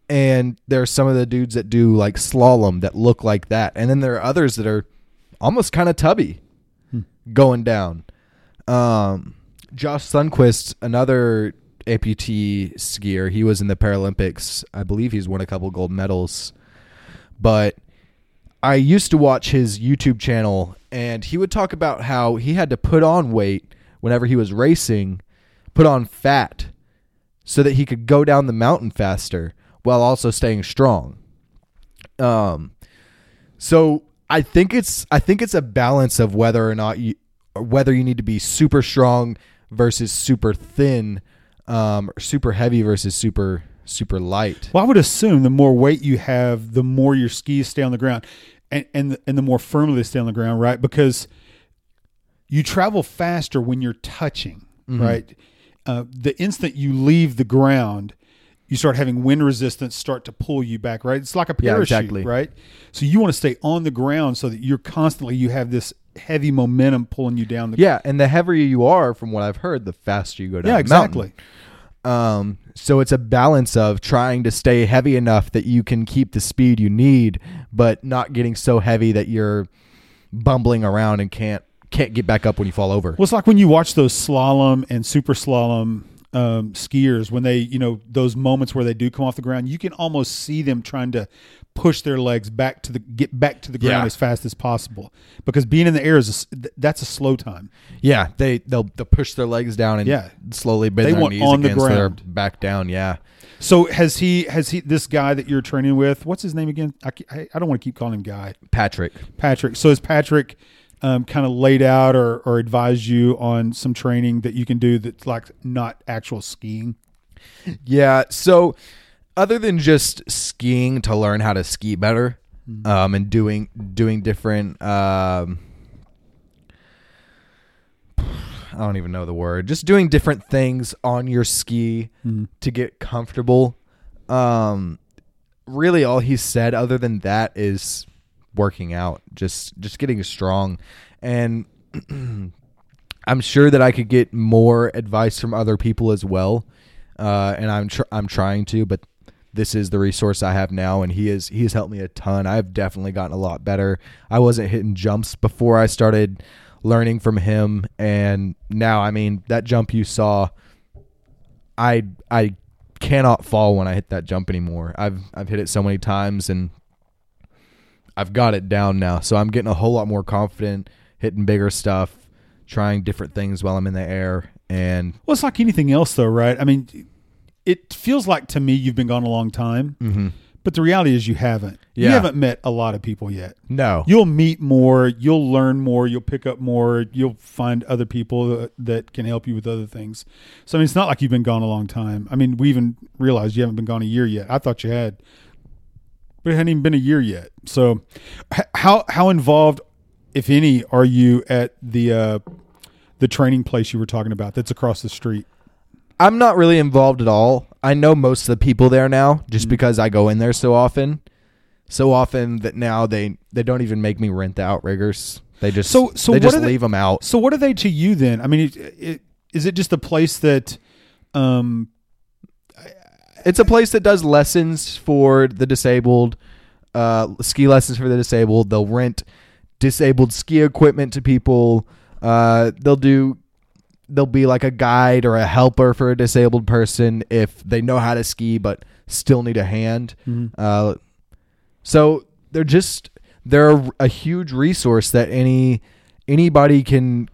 [SPEAKER 3] and there are some of the dudes that do like slalom that look like that, and then there are others that are almost kind of tubby going down. Um, Josh Sundquist, another amputee skier, he was in the Paralympics. I believe he's won a couple gold medals. But I used to watch his YouTube channel, and he would talk about how he had to put on weight whenever he was racing, put on fat, so that he could go down the mountain faster while also staying strong. Um, so I think it's I think it's a balance of whether or not you whether you need to be super strong versus super thin, um, or super heavy versus super super light.
[SPEAKER 2] Well, I would assume the more weight you have, the more your skis stay on the ground, and and and the more firmly they stay on the ground, right? Because you travel faster when you're touching, right? Uh, the instant you leave the ground, you start having wind resistance start to pull you back, right? It's like a
[SPEAKER 3] Yeah,
[SPEAKER 2] parachute,
[SPEAKER 3] exactly.
[SPEAKER 2] right? So you want to stay on the ground so that you're constantly you have this heavy momentum pulling you down the
[SPEAKER 3] Yeah, and the heavier you are, from what I've heard, the faster you go down.
[SPEAKER 2] yeah exactly.
[SPEAKER 3] Um, so it's a balance of trying to stay heavy enough that you can keep the speed you need, but not getting so heavy that you're bumbling around and can't can't get back up when you fall over.
[SPEAKER 2] Well, it's like when you watch those slalom and super slalom um, skiers when they, you know, those moments where they do come off the ground, you can almost see them trying to push their legs back to the get back to the ground
[SPEAKER 3] Yeah.
[SPEAKER 2] as fast as possible because being in the air is a that's a slow time.
[SPEAKER 3] Yeah, they they'll, they'll push their legs down and
[SPEAKER 2] Yeah.
[SPEAKER 3] slowly bend
[SPEAKER 2] They
[SPEAKER 3] their
[SPEAKER 2] want
[SPEAKER 3] knees
[SPEAKER 2] on the
[SPEAKER 3] again so they're
[SPEAKER 2] ground.
[SPEAKER 3] back down. Yeah,
[SPEAKER 2] So has he has he this guy that you're training with? What's his name again? I I, I don't want to keep calling him guy.
[SPEAKER 3] Patrick.
[SPEAKER 2] Patrick. So is Patrick um, kind of laid out or, or advised you on some training that you can do that's like not actual skiing?
[SPEAKER 3] Yeah. So, other than just skiing to learn how to ski better, um, and doing doing different, um, I don't even know the word. Just doing different things on your ski to get comfortable. Um, really, all he said, other than that, is working out, just just getting strong, and *clears throat* I'm sure that I could get more advice from other people as well, uh, and I'm tr- I'm trying to, but this is the resource I have now, and he is he has helped me a ton. I've definitely gotten a lot better. I wasn't hitting jumps before I started learning from him, and now I mean that jump you saw, I I cannot fall when I hit that jump anymore. I've I've hit it so many times and I've got it down now. So I'm getting a whole lot more confident hitting bigger stuff, trying different things while I'm in the air and
[SPEAKER 2] Well, it's like anything else, though, right? I mean, it feels like to me you've been gone a long time, mm-hmm. but the reality is you haven't. You haven't met a lot of people yet.
[SPEAKER 3] no.
[SPEAKER 2] You'll meet more, you'll learn more, you'll pick up more, you'll find other people that, that can help you with other things. So I mean, it's not like you've been gone a long time. I mean, we even realized you haven't been gone a year yet. I thought you had, but it hadn't even been a year yet. So, how how involved, if any, are you at the uh, the training place you were talking about? That's across the street.
[SPEAKER 3] I'm not really involved at all. I know most of the people there now
[SPEAKER 2] Mm-hmm.
[SPEAKER 3] just because I go in there so often. So often that now they they don't even make me rent the outriggers. They just
[SPEAKER 2] So- so
[SPEAKER 3] they
[SPEAKER 2] what
[SPEAKER 3] just
[SPEAKER 2] they-
[SPEAKER 3] leave them out.
[SPEAKER 2] So, what are they to you then? I mean, it, it, is it just a place that? Um,
[SPEAKER 3] It's a place that does lessons for the disabled, uh, ski lessons for the disabled. They'll rent disabled ski equipment to people. Uh, they'll do. They'll be like a guide or a helper for a disabled person if they know how to ski but still need a hand. Uh, so they're just they're a huge resource that any anybody can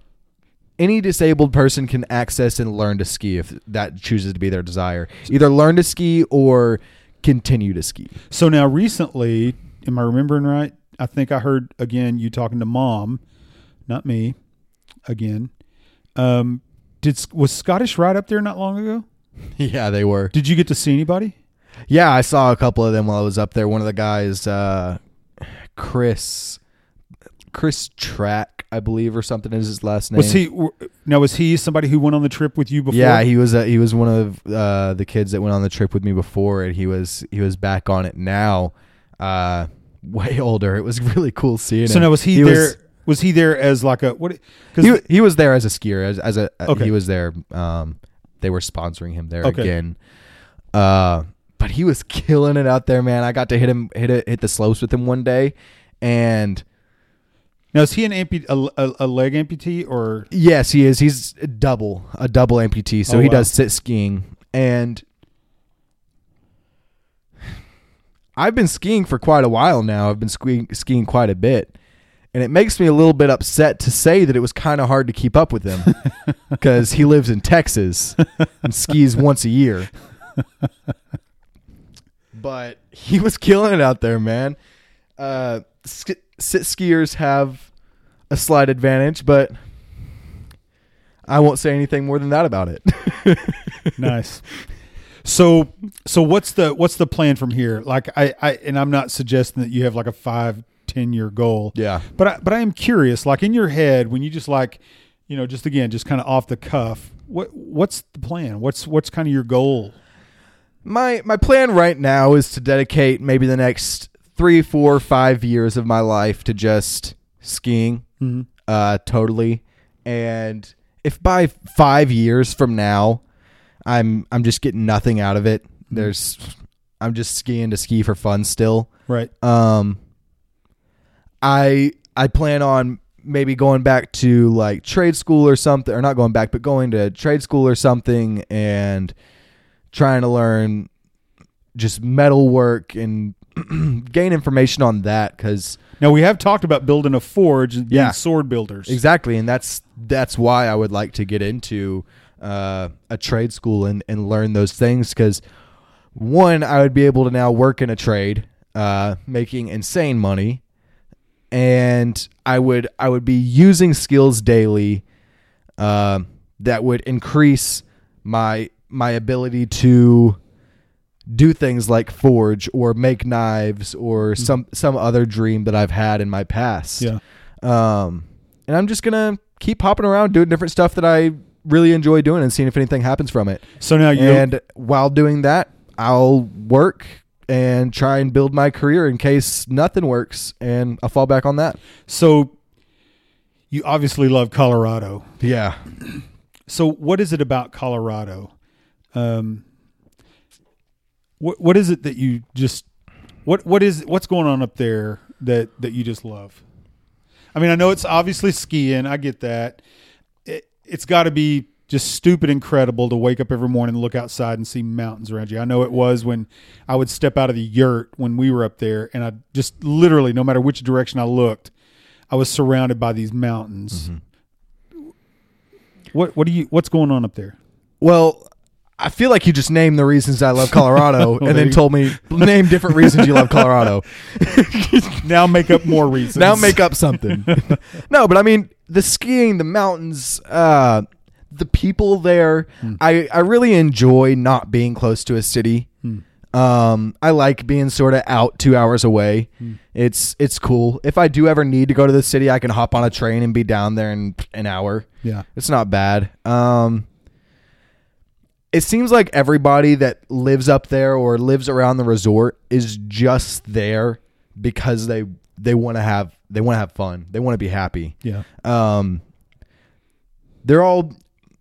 [SPEAKER 3] any disabled person can access and learn to ski if that chooses to be their desire. Either learn to ski or continue to ski.
[SPEAKER 2] So now recently, am I remembering right? I think I heard again you talking to mom, not me, again. Um, did was Scottish Rite up there not long ago? *laughs*
[SPEAKER 3] Yeah, they were.
[SPEAKER 2] Did you get to see anybody?
[SPEAKER 3] Yeah, I saw a couple of them while I was up there. One of the guys, uh, Chris, Chris Track, I believe, or something is his last name.
[SPEAKER 2] Was he now? Was he somebody who went on the trip with you before?
[SPEAKER 3] Yeah, he was. Uh, he was one of uh, the kids that went on the trip with me before, and he was he was back on it now. Uh, *laughs* way older. It was *laughs* really cool seeing
[SPEAKER 2] so
[SPEAKER 3] him.
[SPEAKER 2] now was he, there?
[SPEAKER 3] Was,
[SPEAKER 2] Was, he there as like a what?
[SPEAKER 3] he,
[SPEAKER 2] Because
[SPEAKER 3] he he was there as a skier, as as a
[SPEAKER 2] Okay.
[SPEAKER 3] he was there. Um, they were sponsoring him there
[SPEAKER 2] Okay.
[SPEAKER 3] again. Uh, but he was *laughs* killing it out there, man. I got to hit him, hit it, hit the slopes with him one day, and
[SPEAKER 2] now is he an ampu- a, a, a leg amputee or
[SPEAKER 3] Yes, he is. He's a double, a double amputee. So
[SPEAKER 2] Oh,
[SPEAKER 3] he
[SPEAKER 2] wow.
[SPEAKER 3] does sit skiing, and I've been skiing for quite a while now. I've been skiing, skiing quite a bit, and it makes me a little bit upset to say that it was kind of hard to keep up with him *laughs* because he lives in Texas and skis once a year. *laughs* But he was killing it out there, man. Uh, sk- sit skiers have a slight advantage, but I won't say anything more than that about it. *laughs*
[SPEAKER 2] nice. So so what's the what's the plan from here? Like I, I and I'm not suggesting that you have like a five ten year goal.
[SPEAKER 3] yeah.
[SPEAKER 2] But I, but I am curious, like in your head, when you just like, you know, just again, just kind of off the cuff, what what's the plan? What's what's kind of your goal?
[SPEAKER 3] My my plan right now is to dedicate maybe the next three, four, five years of my life to just skiing,
[SPEAKER 2] Mhm.
[SPEAKER 3] uh, totally. And if by five years from now, I'm I'm just getting nothing out of it. There's I'm just skiing to ski for fun still.
[SPEAKER 2] Right.
[SPEAKER 3] Um, I I plan on maybe going back to like trade school or something, or not going back, but going to trade school or something, and trying to learn just metal work and *clears throat* gain information on that because
[SPEAKER 2] Now we have talked about building a forge and being
[SPEAKER 3] Yeah.
[SPEAKER 2] sword builders.
[SPEAKER 3] exactly, and that's that's why I would like to get into uh, a trade school and and learn those things because one, I would be able to now work in a trade, uh, making insane money, and I would I would be using skills daily uh, that would increase my my ability to do things like forge or make knives or some some other dream that I've had in my past.
[SPEAKER 2] Yeah.
[SPEAKER 3] Um, and I'm just gonna keep hopping around doing different stuff that I really enjoy doing and seeing if anything happens from it.
[SPEAKER 2] So now you
[SPEAKER 3] And while doing that, I'll work and try and build my career in case nothing works, and I'll fall back on that.
[SPEAKER 2] so you obviously love Colorado.
[SPEAKER 3] Yeah.
[SPEAKER 2] So what is it about Colorado? Um, What what is it that you just what what is what's going on up there that that you just love? I mean, I know it's obviously skiing. I get that. It, it's got to be just stupid incredible to wake up every morning and look outside and see mountains around you. I know it was when I would step out of the yurt when we were up there, and I just literally, no matter which direction I looked, I was surrounded by these mountains. Mm-hmm. What what do you what's going on up there?
[SPEAKER 3] Well, I feel like you just named the reasons I love Colorado *laughs* and then told me name different reasons you love *laughs* Colorado. *laughs*
[SPEAKER 2] Now make up more reasons.
[SPEAKER 3] now make up something. no, but I mean the skiing, the mountains, uh, the people there. I I really enjoy not being close to a city. Um, I like being sort of out two hours away. It's it's cool. If I do ever need to go to the city, I can hop on a train and be down there in an hour.
[SPEAKER 2] Yeah.
[SPEAKER 3] It's not bad. Um, it seems like everybody that lives up there or lives around the resort is just there because they they want to have they want to have fun. They want to be happy.
[SPEAKER 2] Yeah.
[SPEAKER 3] Um, they're all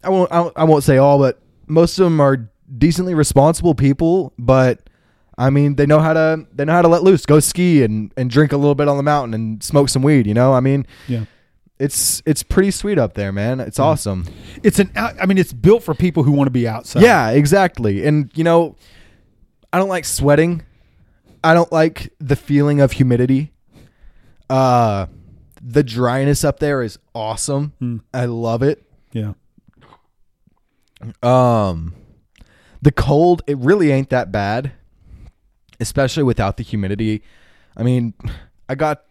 [SPEAKER 3] I won't I won't- say all, but most of them are decently responsible people. But I mean, they know how to they know how to let loose, go ski and and drink a little bit on the mountain and smoke some weed. You know, I mean,
[SPEAKER 2] Yeah.
[SPEAKER 3] It's it's pretty sweet up there, man. It's awesome.
[SPEAKER 2] It's an out, I mean it's built for people who want to be outside.
[SPEAKER 3] Yeah, exactly. And you know, I don't like sweating. I don't like the feeling of humidity. Uh the dryness up there is awesome.
[SPEAKER 2] Hmm.
[SPEAKER 3] I love it.
[SPEAKER 2] Yeah.
[SPEAKER 3] Um the cold, it really ain't that bad, especially without the humidity. I mean, I got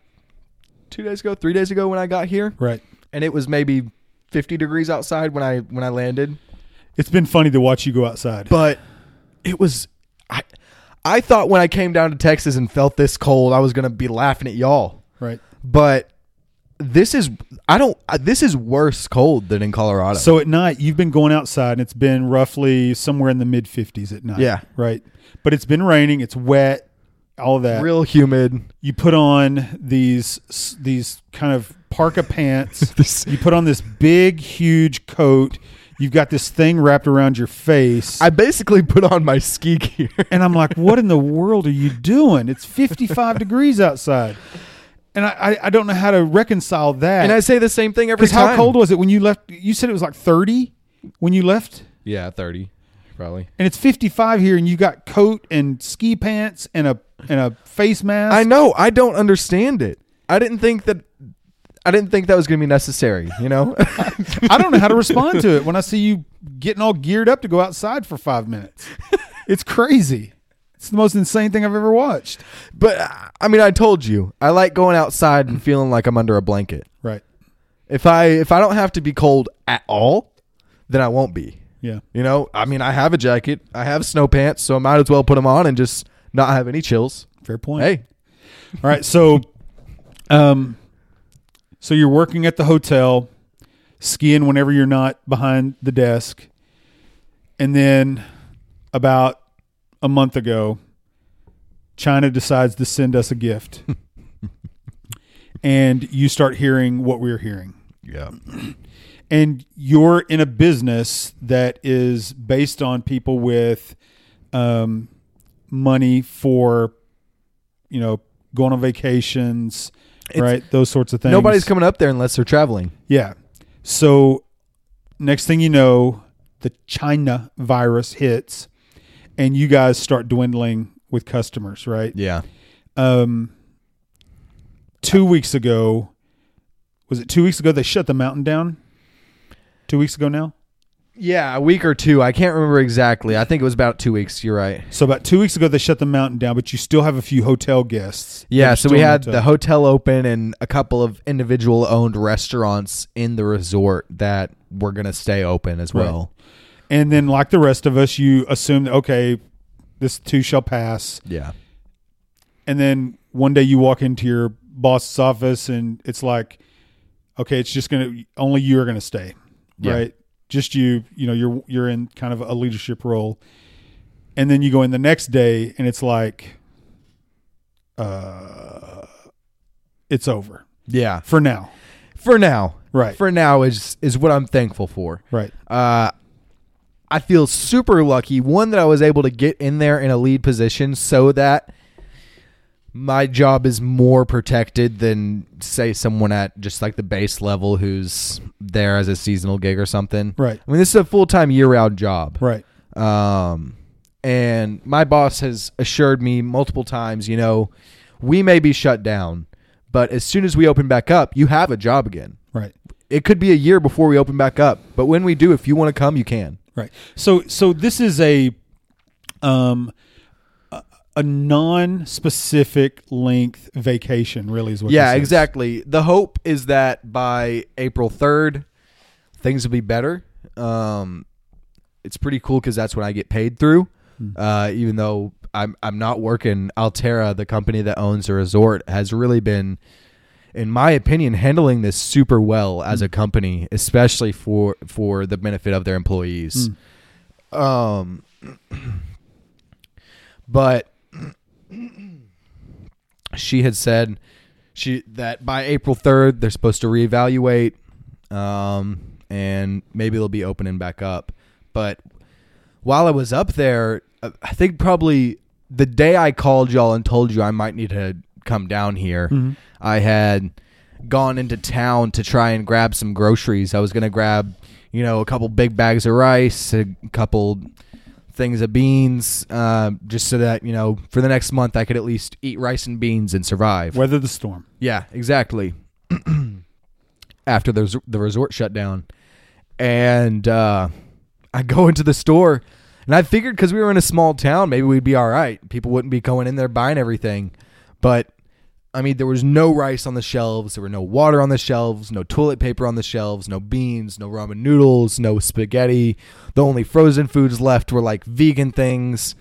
[SPEAKER 3] 2 days ago, 3 days ago when I got here,
[SPEAKER 2] Right.
[SPEAKER 3] and it was maybe 50 degrees outside when I when I landed.
[SPEAKER 2] It's been funny to watch you go outside.
[SPEAKER 3] but it was I I thought when I came down to Texas and felt this cold, I was gonna be laughing at y'all.
[SPEAKER 2] right.
[SPEAKER 3] But this is I don't this is worse cold than in Colorado.
[SPEAKER 2] So at night, you've been going outside, and it's been roughly somewhere in the mid 50s at night.
[SPEAKER 3] Yeah.
[SPEAKER 2] Right. But it's been raining. It's wet. All that.
[SPEAKER 3] real humid.
[SPEAKER 2] You put on these these kind of parka pants. *laughs* You put on this big, huge coat. You've got this thing wrapped around your face.
[SPEAKER 3] I basically put on my ski gear. *laughs*
[SPEAKER 2] and I'm like, what in the world are you doing? It's 55 *laughs* degrees outside. And I, I, don't know how to reconcile that.
[SPEAKER 3] And I say the same thing every
[SPEAKER 2] Because
[SPEAKER 3] time.
[SPEAKER 2] how cold was it when you left? You said it was like 30 when you left,
[SPEAKER 3] Yeah, 30 probably.
[SPEAKER 2] and it's 55 here, and you got coat and ski pants and a and a face mask.
[SPEAKER 3] I know. I don't understand it. I didn't think that I didn't think that was going to be necessary, you know? *laughs*
[SPEAKER 2] I don't know how to respond to it when I see you getting all geared up to go outside for five minutes. *laughs* It's crazy. It's the most insane thing I've ever watched.
[SPEAKER 3] but I mean, I told you. I like going outside and feeling like I'm under a blanket.
[SPEAKER 2] Right.
[SPEAKER 3] If I if I don't have to be cold at all, then I won't be.
[SPEAKER 2] Yeah.
[SPEAKER 3] You know, I mean, I have a jacket, I have snow pants, so I might as well put them on and just not have any chills.
[SPEAKER 2] Fair point.
[SPEAKER 3] Hey, *laughs*
[SPEAKER 2] All right, so um so you're working at the hotel, skiing whenever you're not behind the desk. And then about a month ago, China decides to send us a gift. *laughs* and you start hearing what we're hearing.
[SPEAKER 3] yeah, *clears throat*
[SPEAKER 2] And you're in a business that is based on people with um, money for, you know, going on vacations,
[SPEAKER 3] It's-
[SPEAKER 2] right? Those sorts of things.
[SPEAKER 3] nobody's coming up there unless they're traveling.
[SPEAKER 2] Yeah. So next thing you know, the China virus hits, and you guys start dwindling with customers, right?
[SPEAKER 3] Yeah,
[SPEAKER 2] Um, two weeks ago, was it two weeks ago they shut the mountain down? Two weeks ago now.
[SPEAKER 3] yeah, a week or two. I can't remember exactly. I think it was about two weeks. You're right.
[SPEAKER 2] So about two weeks ago they shut the mountain down, but you still have a few hotel guests.
[SPEAKER 3] Yeah, so we had the hotel open and a couple of individual owned restaurants in the resort that were going to stay open as
[SPEAKER 2] Right.
[SPEAKER 3] well.
[SPEAKER 2] and then like the rest of us, you assume okay, this too shall pass.
[SPEAKER 3] Yeah.
[SPEAKER 2] and then one day you walk into your boss's office and it's like okay it's just gonna only you are gonna stay
[SPEAKER 3] Yeah.
[SPEAKER 2] right just you you know you're you're in kind of a leadership role and then you go in the next day and it's like uh it's over
[SPEAKER 3] Yeah.
[SPEAKER 2] for now
[SPEAKER 3] For now.
[SPEAKER 2] right
[SPEAKER 3] For now is is what I'm thankful for.
[SPEAKER 2] right
[SPEAKER 3] Uh I feel super lucky. One that I was able to get in there in a lead position so that my job is more protected than say someone at just like the base level who's there as a seasonal gig or something.
[SPEAKER 2] Right.
[SPEAKER 3] I mean, this is a full time year round job.
[SPEAKER 2] Right.
[SPEAKER 3] Um, and my boss has assured me multiple times, you know, we may be shut down, but as soon as we open back up, you have a job again.
[SPEAKER 2] Right.
[SPEAKER 3] It could be a year before we open back up, but when we do, if you want to come, you can.
[SPEAKER 2] Right. So so this is a um a, non-specific length vacation really is what
[SPEAKER 3] yeah, exactly. The hope is that by April 3rd, things will be better. Um, it's pretty cool because that's when I get paid through. Uh, even though I'm I'm not working, Alterra, the company that owns the resort, has really been, in my opinion, handling this super well as a company, especially for for the benefit of their employees. Um, *clears throat* but *clears throat* she had said she that by April third they're supposed to reevaluate, um, and maybe they'll be opening back up. But while I was up there, uh, I think probably the day I called y'all and told you I might need to come down here, I had gone into town to try and grab some groceries. I was gonna grab, you know, a couple big bags of rice, a couple things of beans, uh, just so that you know for the next month I could at least eat rice and beans and survive.
[SPEAKER 2] Weather the storm.
[SPEAKER 3] Yeah, exactly. *clears throat* After the the resort shut down, and uh, I go into the store, and I figured because we were in a small town, maybe we'd be all right. People wouldn't be going in there buying everything, but I mean, there was no rice on the shelves, there were no water on the shelves, no toilet paper on the shelves, no beans, no ramen noodles, no spaghetti. The only frozen foods left were like vegan things.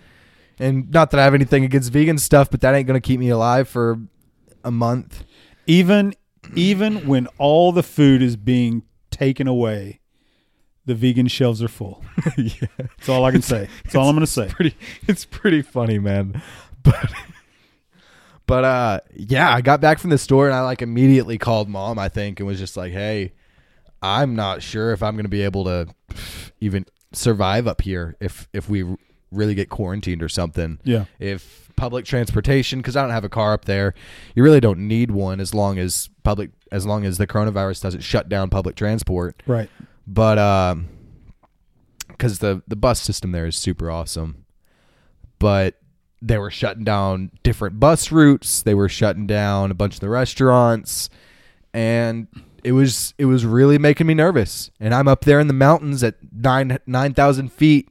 [SPEAKER 3] And not that I have anything against vegan stuff, but that ain't going to keep me alive for a month.
[SPEAKER 2] Even even when all the food is being taken away, the vegan shelves are full.
[SPEAKER 3] yeah. *laughs*
[SPEAKER 2] That's all I can say. That's all I'm going to say.
[SPEAKER 3] pretty it's pretty funny, man. *laughs* But but uh yeah, I got back from the store and I like immediately called mom, I think, and was just like, "Hey, I'm not sure if I'm going to be able to even survive up here if if we really get quarantined or something."
[SPEAKER 2] Yeah.
[SPEAKER 3] If public transportation cuz I don't have a car up there, you really don't need one as long as public as long as the coronavirus doesn't shut down public transport
[SPEAKER 2] Right.
[SPEAKER 3] but um because the the bus system there is super awesome but they were shutting down different bus routes. They were shutting down a bunch of the restaurants. And it was it was really making me nervous. And i'm up there in the mountains at nine nine thousand feet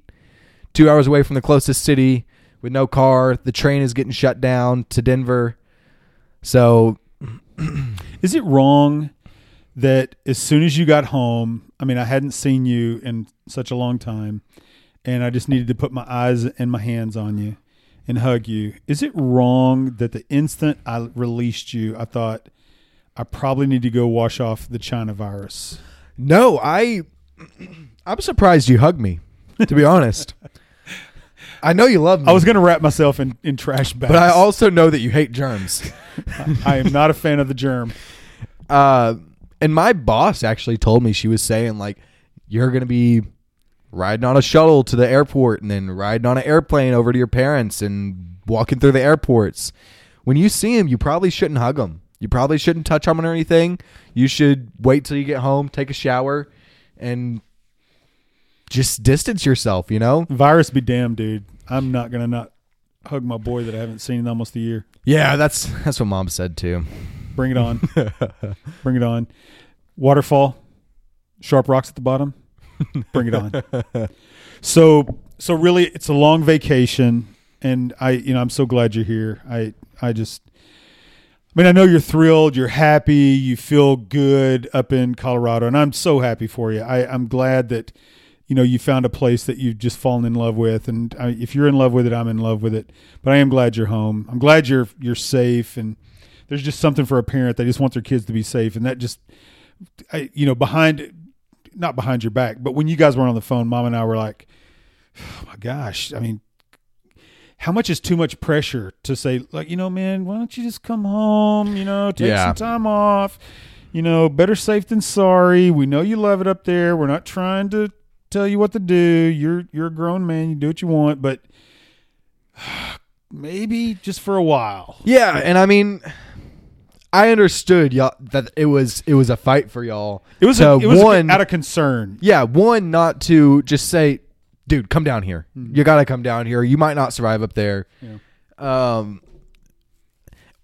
[SPEAKER 3] two hours away from the closest city with no car. The train is getting shut down to denver. So *clears throat*
[SPEAKER 2] Is it wrong that as soon as you got home, I mean, I hadn't seen you in such a long time, and I just needed to put my eyes and my hands on you and hug you. Is it wrong that the instant I released you, I thought I probably need to go wash off the China virus?
[SPEAKER 3] No, I *clears throat* I'm surprised you hugged me. To be honest, I know you love me.
[SPEAKER 2] I was going to wrap myself in, in trash bags,
[SPEAKER 3] but I also know that you hate germs. *laughs*
[SPEAKER 2] I am not a fan of the germ.
[SPEAKER 3] Uh, and my boss actually told me she was saying like you're gonna be riding on a shuttle to the airport and then riding on an airplane over to your parents and walking through the airports. When you see them, you probably shouldn't hug them. You probably shouldn't touch them or anything. You should wait till you get home, take a shower, and just distance yourself. You know?
[SPEAKER 2] Virus be damned, dude. I'm not going to not hug my boy that I haven't seen in almost a year.
[SPEAKER 3] Yeah, that's that's what mom said too.
[SPEAKER 2] Bring it on. *laughs* Bring it on. Waterfall, sharp rocks at the bottom. *laughs* Bring it on. so so really it's a long vacation and I you know I'm so glad you're here. I I just I mean I know you're thrilled, you're happy, you feel good up in Colorado and I'm so happy for you. I I'm glad that you know you found a place that you've just fallen in love with and I, if you're in love with it I'm in love with it. But I am glad you're home. I'm glad you're you're safe and there's just something for a parent. They just want their kids to be safe, and that just, I, you know, behind, not behind your back, but when you guys weren't on the phone, mom and I were like, oh my gosh, I mean, how much is too much pressure to say, like, you know, man, why don't you just come home? You know, take
[SPEAKER 3] Yeah.
[SPEAKER 2] some time off. You know, better safe than sorry. We know you love it up there. We're not trying to tell you what to do. You're you're a grown man. You do what you want, but *sighs* maybe just for a while.
[SPEAKER 3] Yeah, and I mean, I understood y'all that it was it was a fight for y'all.
[SPEAKER 2] It was
[SPEAKER 3] to
[SPEAKER 2] a, it was
[SPEAKER 3] one
[SPEAKER 2] out of concern.
[SPEAKER 3] yeah one not to just say, dude, come down here.
[SPEAKER 2] Hmm.
[SPEAKER 3] You got to come down here. You might not survive up there. Um,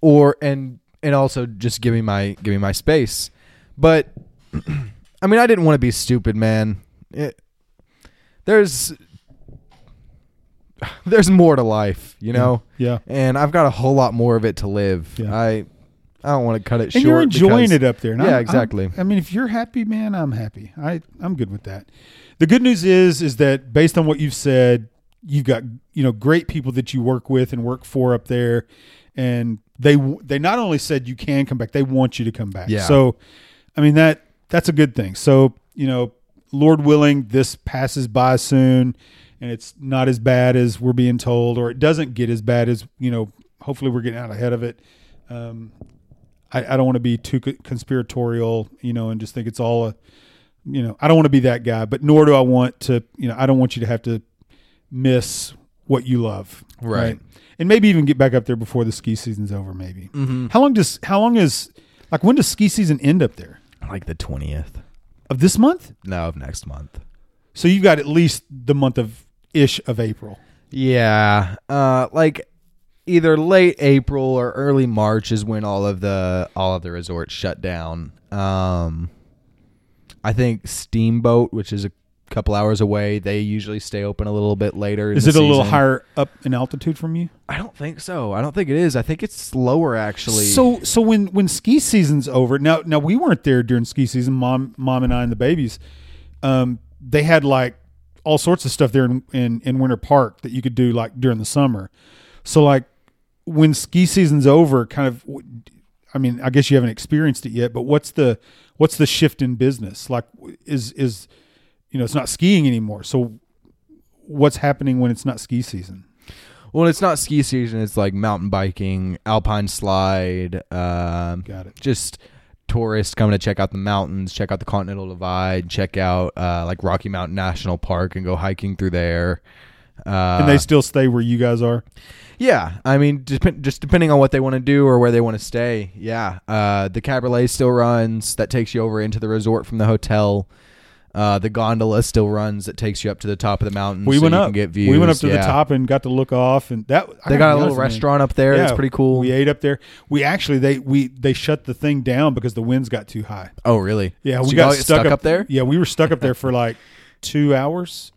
[SPEAKER 3] or and and also just give me my give me my space. But *clears throat* I mean, I didn't want to be stupid, man. It, there's *sighs* there's more to life, you know.
[SPEAKER 2] Yeah.
[SPEAKER 3] and I've got a whole lot more of it to live.
[SPEAKER 2] Yeah.
[SPEAKER 3] I I don't want to cut it
[SPEAKER 2] and
[SPEAKER 3] short.
[SPEAKER 2] you're enjoying
[SPEAKER 3] because-
[SPEAKER 2] it up there. and
[SPEAKER 3] Yeah,
[SPEAKER 2] I'm- I'm-
[SPEAKER 3] exactly.
[SPEAKER 2] I mean, if you're happy, man, I'm happy. I I'm good with that. The good news is is that based on what you've said, you've got you know great people that you work with and work for up there, and they they not only said you can come back, they want you to come back.
[SPEAKER 3] Yeah.
[SPEAKER 2] So, I mean that that's a good thing. So you know, Lord willing, this passes by soon, and it's not as bad as we're being told, or it doesn't get as bad as you know. Hopefully, we're getting out ahead of it. Um, I, I don't want to be too conspiratorial, you know, and just think it's all a, you know, I don't want to be that guy, but nor do I want to, you know, I don't want you to have to miss what you love,
[SPEAKER 3] Right.
[SPEAKER 2] And maybe even get back up there before the ski season's over. Maybe.
[SPEAKER 3] Mm-hmm.
[SPEAKER 2] How long does how long is like when does ski season end up there
[SPEAKER 3] like the twentieth.
[SPEAKER 2] of this month?
[SPEAKER 3] No, of next month.
[SPEAKER 2] So you've got at least the month of ish of April.
[SPEAKER 3] Yeah, uh, like either late April or early March is when all of the all of the resorts shut down. Um, I think Steamboat, which is a couple hours away, they usually stay open a little bit later. in
[SPEAKER 2] Is it a little
[SPEAKER 3] season.
[SPEAKER 2] higher up in altitude from you?
[SPEAKER 3] I don't think so. I don't think it is. I think it's lower actually.
[SPEAKER 2] So so when when ski season's over, now now we weren't there during ski season. Mom mom and I and the babies, um, they had like all sorts of stuff there in, in in Winter Park that you could do like during the summer. So like when ski season's over, kind of. I mean, I guess you haven't experienced it yet, but what's the what's the shift in business? Like, is is you know, it's not skiing anymore. So, what's happening when it's not ski season?
[SPEAKER 3] Well, it's not ski season. It's like mountain biking, alpine slide. Um,
[SPEAKER 2] Got it.
[SPEAKER 3] Just tourists coming to check out the mountains, check out the Continental Divide, check out uh, like Rocky Mountain National Park, and go hiking through there. Uh,
[SPEAKER 2] And they still stay where you guys are.
[SPEAKER 3] yeah, I mean, dep- just depending on what they want to do or where they want to stay. Yeah, uh, the cabriolet still runs. That takes you over into the resort from the hotel. Uh, the gondola still runs. That takes you up to the top of the mountain.
[SPEAKER 2] we
[SPEAKER 3] so
[SPEAKER 2] went
[SPEAKER 3] you
[SPEAKER 2] up.
[SPEAKER 3] Can get views.
[SPEAKER 2] We went up to the top and got to look off, and that I
[SPEAKER 3] They
[SPEAKER 2] gotta
[SPEAKER 3] a little restaurant up there. It's
[SPEAKER 2] Yeah,
[SPEAKER 3] pretty cool.
[SPEAKER 2] We ate up there. We actually they we they shut the thing down because the winds got too high.
[SPEAKER 3] oh, really?
[SPEAKER 2] Yeah,
[SPEAKER 3] So
[SPEAKER 2] we got
[SPEAKER 3] all get
[SPEAKER 2] stuck,
[SPEAKER 3] up, there.
[SPEAKER 2] Yeah, we were stuck up there for *laughs* like two hours.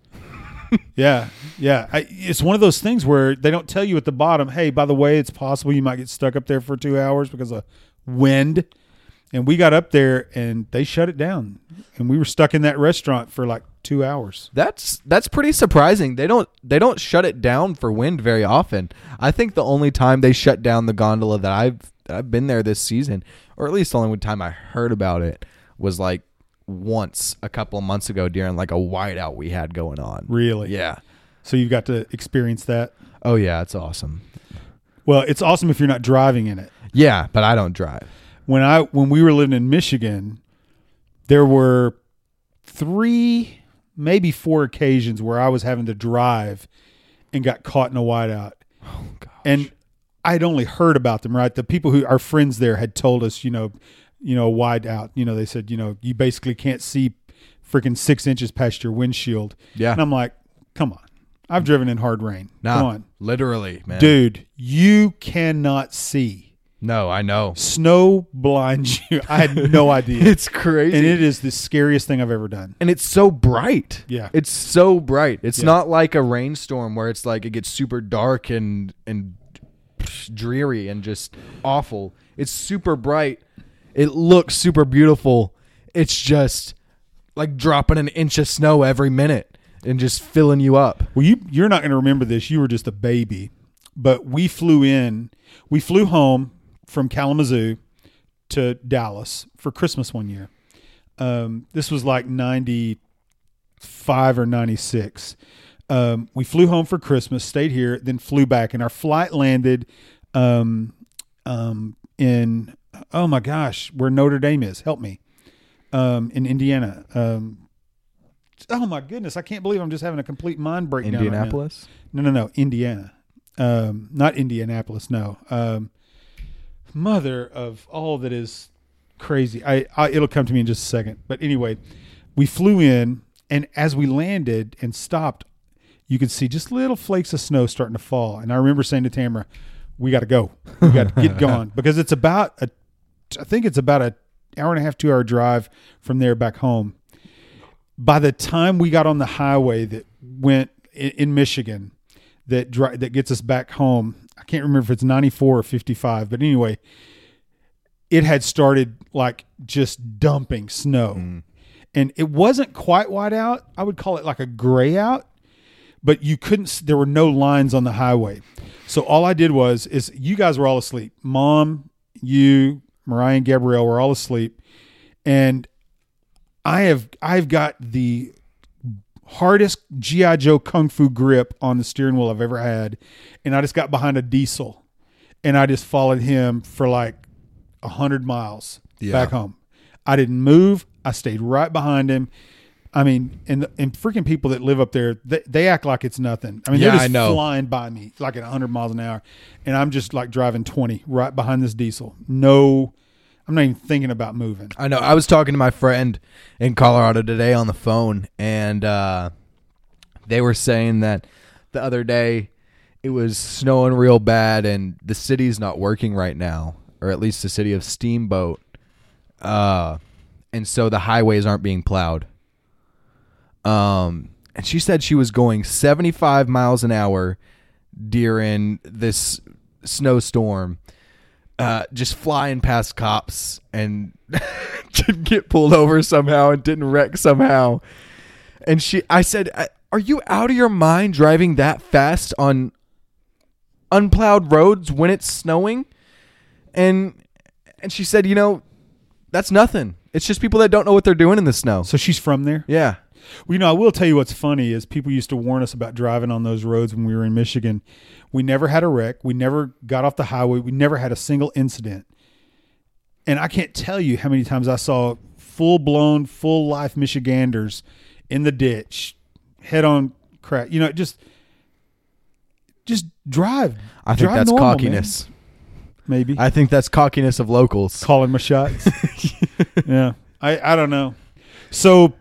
[SPEAKER 2] Yeah, yeah. I, it's one of those things where they don't tell you at the bottom. Hey, by the way, it's possible you might get stuck up there for two hours because of wind. And we got up there and they shut it down, and we were stuck in that restaurant for like two hours.
[SPEAKER 3] That's that's pretty surprising. They don't they don't shut it down for wind very often. I think the only time they shut down the gondola that I've I've been there this season, or at least the only time I heard about it, was like once a couple of months ago during like a whiteout we had going on.
[SPEAKER 2] Really?
[SPEAKER 3] Yeah.
[SPEAKER 2] So you've got to experience that.
[SPEAKER 3] Oh yeah, it's awesome.
[SPEAKER 2] Well, it's awesome if you're not driving in it.
[SPEAKER 3] Yeah, but I don't drive.
[SPEAKER 2] When I when we were living in Michigan, there were three, maybe four occasions where I was having to drive and got caught in a whiteout.
[SPEAKER 3] Oh god.
[SPEAKER 2] And I'd only heard about them, right? The people who our friends there had told us, you know, you know, wide out. You know, they said, you know, you basically can't see freaking six inches past your windshield.
[SPEAKER 3] Yeah.
[SPEAKER 2] And I'm like, come on. I've driven in hard rain.
[SPEAKER 3] Nah,
[SPEAKER 2] Come on.
[SPEAKER 3] literally, man.
[SPEAKER 2] Dude, you cannot see.
[SPEAKER 3] No, I know.
[SPEAKER 2] Snow blinds *laughs* you. I had no *laughs* idea.
[SPEAKER 3] It's crazy.
[SPEAKER 2] and it is the scariest thing I've ever done.
[SPEAKER 3] and it's so bright.
[SPEAKER 2] Yeah.
[SPEAKER 3] It's so bright. It's
[SPEAKER 2] Yeah.
[SPEAKER 3] not like a rainstorm where it's like it gets super dark and and dreary and just awful. It's super bright. It looks super beautiful. It's just like dropping an inch of snow every minute and just filling you up.
[SPEAKER 2] Well, you you're not going to remember this. You were just a baby, but we flew in. We flew home from Kalamazoo to Dallas for Christmas one year. Um, this was like ninety five or ninety six. Um, we flew home for Christmas, stayed here, then flew back, and our flight landed um, um, in oh my gosh, where Notre Dame is. Help me, um, in Indiana. Um, oh my goodness, I can't believe I'm just having a complete mind breakdown. right.
[SPEAKER 3] Indianapolis.
[SPEAKER 2] No, no, no, Indiana. Um, not Indianapolis. No. Um, mother of all that is crazy. I, I it'll come to me in just a second. But anyway, we flew in, and as we landed and stopped, you could see just little flakes of snow starting to fall. And I remember saying to Tamara, "We got to go. We got to get *laughs* going because it's about a, I think it's about a hour and a half, two hour drive from there back home." By the time we got on the highway that went in, in Michigan, that dri- that gets us back home. I can't remember if it's 94 or 55, but anyway, it had started like just dumping snow. Mm. And it wasn't quite white out. I would call it like a gray out, but you couldn't there were no lines on the highway. So all I did was is you guys were all asleep. Mom, you, Mariah and Gabrielle were all asleep. And I have I've got the hardest GI Joe kung fu grip on the steering wheel I've ever had, and I just got behind a diesel, and I just followed him for like a hundred miles
[SPEAKER 3] Yeah.
[SPEAKER 2] back home. I didn't move. I stayed right behind him. I mean, and and freaking people that live up there, they, they act like it's nothing. I mean,
[SPEAKER 3] Yeah,
[SPEAKER 2] they're just
[SPEAKER 3] I know.
[SPEAKER 2] flying by me like at 100 miles an hour, and I'm just like driving 20 right behind this diesel. No, I'm not even thinking about moving.
[SPEAKER 3] I know. I was talking to my friend in Colorado today on the phone, and uh, they were saying that the other day it was snowing real bad, and the city's not working right now, or at least the city of Steamboat. Uh, and so the highways aren't being plowed. Um, and she said she was going 75 miles an hour during this snowstorm uh, just flying past cops and *laughs* didn't get pulled over somehow and didn't wreck somehow. And she, I said, "Are you out of your mind driving that fast on unplowed roads when it's snowing?" And and she said, "You know, that's nothing. It's just people that don't know what they're doing in the snow."
[SPEAKER 2] So she's from there.
[SPEAKER 3] yeah,
[SPEAKER 2] Well, you know, I will tell you what's funny is people used to warn us about driving on those roads when we were in Michigan. We never had a wreck. We never got off the highway. We never had a single incident. And I can't tell you how many times I saw full blown, full life Michiganders in the ditch, head on crack. You know, just just drive.
[SPEAKER 3] I think
[SPEAKER 2] Drive
[SPEAKER 3] that's
[SPEAKER 2] normal, man.
[SPEAKER 3] cockiness.
[SPEAKER 2] Maybe
[SPEAKER 3] I think that's cockiness of locals.
[SPEAKER 2] calling my shots. *laughs* yeah, I I don't know. So,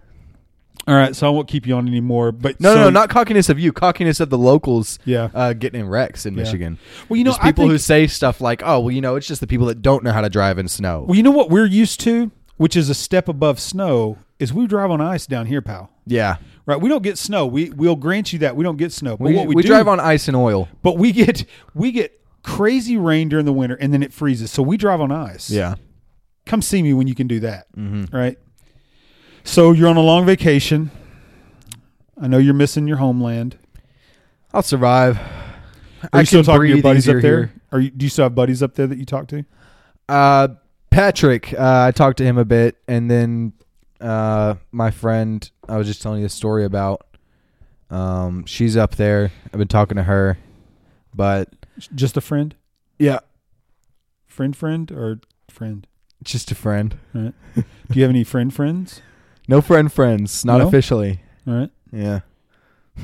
[SPEAKER 2] all right. So I won't keep you on anymore. But
[SPEAKER 3] No,
[SPEAKER 2] so-
[SPEAKER 3] no, no, not cockiness of you. Cockiness of the locals.
[SPEAKER 2] Yeah.
[SPEAKER 3] uh, getting in wrecks in
[SPEAKER 2] Yeah.
[SPEAKER 3] Michigan.
[SPEAKER 2] Well, you know,
[SPEAKER 3] Just people
[SPEAKER 2] think-
[SPEAKER 3] who say stuff like, "Oh, well, you know, it's just the people that don't know how to drive in snow."
[SPEAKER 2] Well, you know what we're used to, which is a step above snow, is we drive on ice down here, pal.
[SPEAKER 3] yeah,
[SPEAKER 2] Right? We don't get snow. We we'll grant you that we don't get snow. But
[SPEAKER 3] we,
[SPEAKER 2] what we,
[SPEAKER 3] we
[SPEAKER 2] do,
[SPEAKER 3] drive on ice and oil.
[SPEAKER 2] but we get we get crazy rain during the winter, and then it freezes. So we drive on ice.
[SPEAKER 3] Yeah,
[SPEAKER 2] Come see me when you can do that. Right. So you're on a long vacation. I know you're missing your homeland.
[SPEAKER 3] I'll survive.
[SPEAKER 2] Are
[SPEAKER 3] I
[SPEAKER 2] you still talking to your buddies up there?
[SPEAKER 3] here.
[SPEAKER 2] Are you? Do you still have buddies up there that you talk to?
[SPEAKER 3] Uh, Patrick, uh, I talked to him a bit, and then uh, my friend, I was just telling you a story about. Um, she's up there. I've been talking to her, but
[SPEAKER 2] Just a friend,
[SPEAKER 3] yeah,
[SPEAKER 2] friend, friend, or friend?
[SPEAKER 3] just a friend.
[SPEAKER 2] Right. Do you have any friend friends?
[SPEAKER 3] No friend friends, not
[SPEAKER 2] No?
[SPEAKER 3] officially.
[SPEAKER 2] All right,
[SPEAKER 3] Yeah,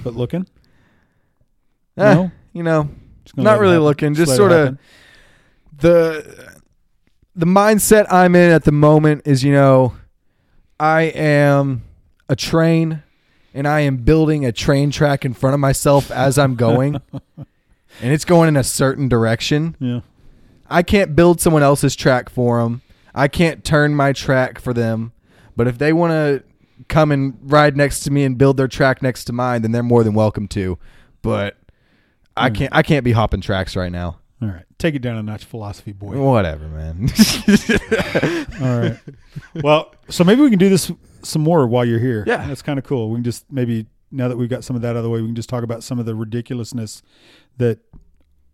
[SPEAKER 2] but looking.
[SPEAKER 3] Eh,
[SPEAKER 2] No?
[SPEAKER 3] you know,
[SPEAKER 2] Just gonna
[SPEAKER 3] not
[SPEAKER 2] it
[SPEAKER 3] really
[SPEAKER 2] happen.
[SPEAKER 3] looking. Just
[SPEAKER 2] let it
[SPEAKER 3] sort of
[SPEAKER 2] happen.
[SPEAKER 3] the the mindset I'm in at the moment is, you know, I am a train and I am building a train track in front of myself as I'm going. *laughs* and it's going in a certain direction.
[SPEAKER 2] Yeah.
[SPEAKER 3] I can't build someone else's track for them. I can't turn my track for them. But if they want to come and ride next to me and build their track next to mine, then they're more than welcome to. But I hmm. can't I can't be hopping tracks right now.
[SPEAKER 2] All right. Take it down a notch, philosophy boy.
[SPEAKER 3] Whatever, man. *laughs* *laughs*
[SPEAKER 2] All right. Well, so maybe we can do this some more while you're here.
[SPEAKER 3] Yeah.
[SPEAKER 2] That's kind of cool. We can just maybe now that we've got some of that out of the way, we can just talk about some of the ridiculousness that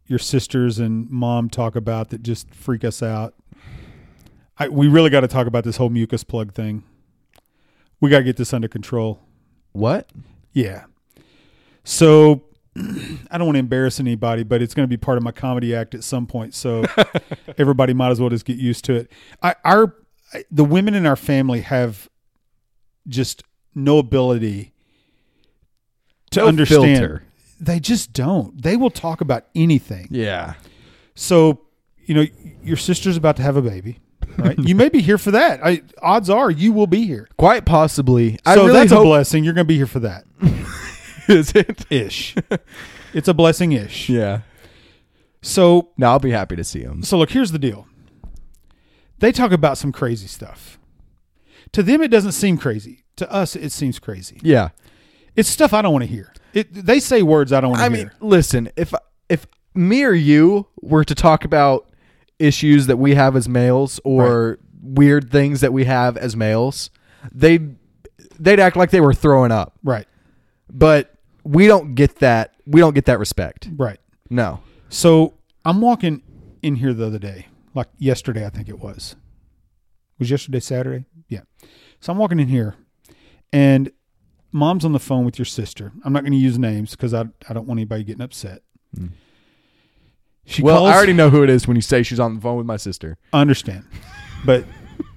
[SPEAKER 2] your sisters and mom talk about that just freak us out. I, we really got to talk about this whole mucus plug thing. We got to get this under control.
[SPEAKER 3] what?
[SPEAKER 2] Yeah. So *clears throat* I don't want to embarrass anybody, but it's going to be part of my comedy act at some point. So *laughs* everybody might as well just get used to it. I, our the women in our family have just no ability to
[SPEAKER 3] No
[SPEAKER 2] understand.
[SPEAKER 3] filter.
[SPEAKER 2] They just don't. They will talk about anything.
[SPEAKER 3] Yeah.
[SPEAKER 2] So, you know, your sister's about to have a baby, right? *laughs* you may be here for that. I, odds are you will be here.
[SPEAKER 3] Quite possibly. I
[SPEAKER 2] So
[SPEAKER 3] really
[SPEAKER 2] that's a blessing. You're going to be here for that. *laughs*
[SPEAKER 3] is it?
[SPEAKER 2] Ish. it's a blessing ish.
[SPEAKER 3] Yeah.
[SPEAKER 2] So,
[SPEAKER 3] now I'll be happy to see him.
[SPEAKER 2] so look, here's the deal. They talk about some crazy stuff. To them, it doesn't seem crazy. To us, it seems crazy.
[SPEAKER 3] Yeah.
[SPEAKER 2] It's stuff I don't want to hear. It, they say words I don't want to
[SPEAKER 3] I
[SPEAKER 2] hear.
[SPEAKER 3] mean, listen, if if me or you were to talk about issues that we have as males or weird things that we have as males, they'd they'd act like they were throwing up.
[SPEAKER 2] right,
[SPEAKER 3] But we don't get that. We don't get that respect.
[SPEAKER 2] right.
[SPEAKER 3] No.
[SPEAKER 2] So I'm walking in here the other day, like yesterday, I think it was. Was yesterday Saturday? Yeah. So I'm walking in here, and mom's on the phone with your sister. I'm not going to use names because I I don't want anybody getting upset. Hmm. She
[SPEAKER 3] well,
[SPEAKER 2] calls,
[SPEAKER 3] I already know who it is when you say she's on the phone with my sister.
[SPEAKER 2] I understand, but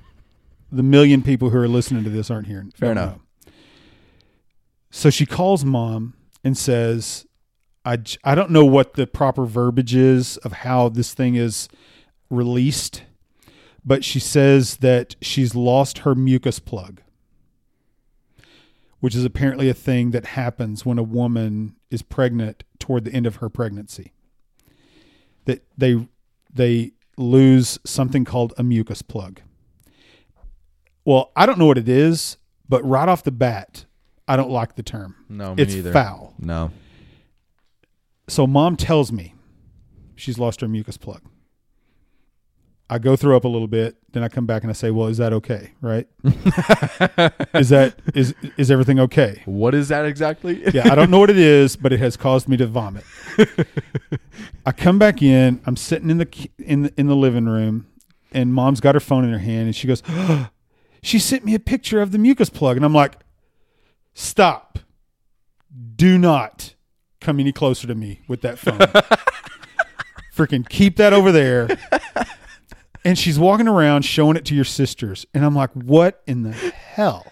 [SPEAKER 2] *laughs* the million people who are listening to this aren't here.
[SPEAKER 3] Fair enough.
[SPEAKER 2] know. So she calls mom and says, I, I don't know what the proper verbiage is of how this thing is released, but she says that she's lost her mucus plug, which is apparently a thing that happens when a woman is pregnant toward the end of her pregnancy. That they they lose something called a mucus plug. Well, I don't know what it is, but right off the bat, I don't like the term.
[SPEAKER 3] No, me
[SPEAKER 2] It's
[SPEAKER 3] neither.
[SPEAKER 2] foul.
[SPEAKER 3] No.
[SPEAKER 2] So mom tells me she's lost her mucus plug. I go through up a little bit, then I come back and I say, "Well, is that okay? Right? *laughs* is that is is everything okay?"
[SPEAKER 3] What is that exactly? *laughs*
[SPEAKER 2] Yeah, I don't know what it is, but it has caused me to vomit. *laughs* I come back in. I'm sitting in the in the, in the living room, and mom's got her phone in her hand, and she goes, *gasps* "She sent me a picture of the mucus plug," and I'm like, "Stop! Do not come any closer to me with that phone. Freaking keep that over there." And she's walking around showing it to your sisters, and I'm like, "What in the hell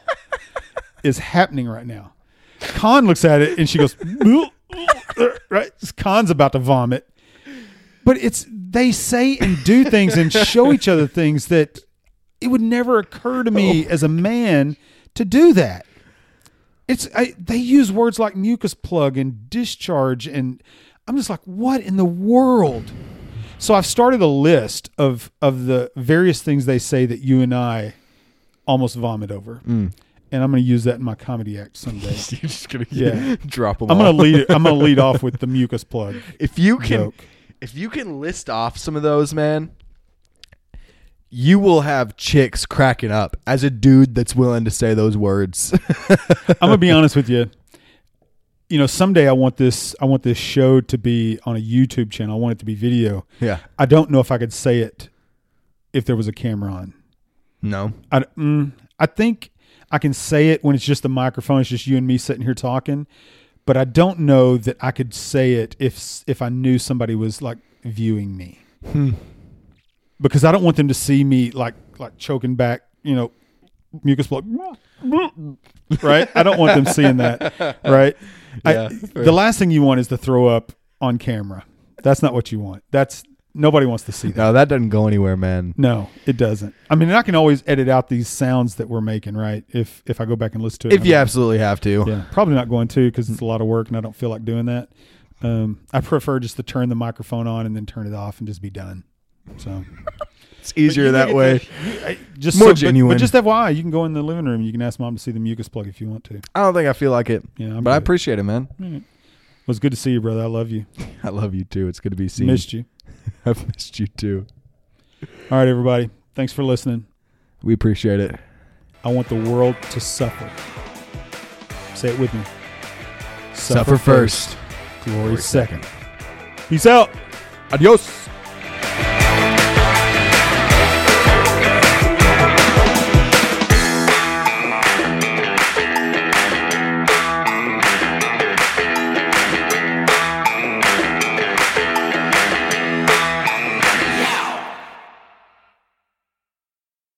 [SPEAKER 2] is happening right now?" Khan looks at it and she goes, *laughs* right? Khan's about to vomit. But it's they say and do things and show each other things that it would never occur to me oh as a man to do that. It's I, they use words like mucus plug and discharge, and I'm just like, what in the world? So I've started a list of of the various things they say that you and I almost vomit over,
[SPEAKER 3] Mm.
[SPEAKER 2] and I'm going to use that in my comedy act someday. *laughs*
[SPEAKER 3] You're just gonna
[SPEAKER 2] Yeah. *laughs*
[SPEAKER 3] drop them.
[SPEAKER 2] I'm gonna lead. I'm gonna lead off with *laughs* the mucus plug
[SPEAKER 3] If you can,
[SPEAKER 2] joke.
[SPEAKER 3] if you can list off some of those, man, you will have chicks cracking up as a dude that's willing to say those words.
[SPEAKER 2] I'm gonna be honest with you. You know, someday I want this. I want this show to be on a YouTube channel. I want it to be video.
[SPEAKER 3] yeah.
[SPEAKER 2] I don't know if I could say it if there was a camera on.
[SPEAKER 3] No.
[SPEAKER 2] I, mm, I think I can say it when it's just the microphone. It's just you and me sitting here talking. But I don't know that I could say it if if I knew somebody was like viewing me.
[SPEAKER 3] Hmm.
[SPEAKER 2] because I don't want them to see me like like choking back, you know, mucus plug. *laughs* right? I don't want them seeing that. Right?
[SPEAKER 3] Yeah,
[SPEAKER 2] I, the last thing you want is to throw up on camera. That's not what you want. That's nobody wants to see that.
[SPEAKER 3] No, that doesn't go anywhere, man.
[SPEAKER 2] No, it doesn't. I mean, I can always edit out these sounds that we're making, right? If if I go back and listen to it.
[SPEAKER 3] If you absolutely have to.
[SPEAKER 2] yeah, probably not going to because it's a lot of work and I don't feel like doing that. Um, I prefer just to turn the microphone on and then turn it off and just be done. So
[SPEAKER 3] It's easier that way.
[SPEAKER 2] Just
[SPEAKER 3] More
[SPEAKER 2] so-
[SPEAKER 3] genuine.
[SPEAKER 2] But, just FYI, you can go in the living room. You can ask mom to see the mucus plug if you want to.
[SPEAKER 3] I don't think I feel like it,
[SPEAKER 2] Yeah, I'm
[SPEAKER 3] but I appreciate it, man.
[SPEAKER 2] It was good to see you, brother. I love you. *laughs*
[SPEAKER 3] I love you too. It's good to be seen.
[SPEAKER 2] Missed you. *laughs*
[SPEAKER 3] I've missed you too.
[SPEAKER 2] All right, everybody. Thanks for listening.
[SPEAKER 3] We appreciate it.
[SPEAKER 2] I want the world to suffer. Say it with me.
[SPEAKER 3] Suffer first.
[SPEAKER 2] glory second. Peace out.
[SPEAKER 3] Adios.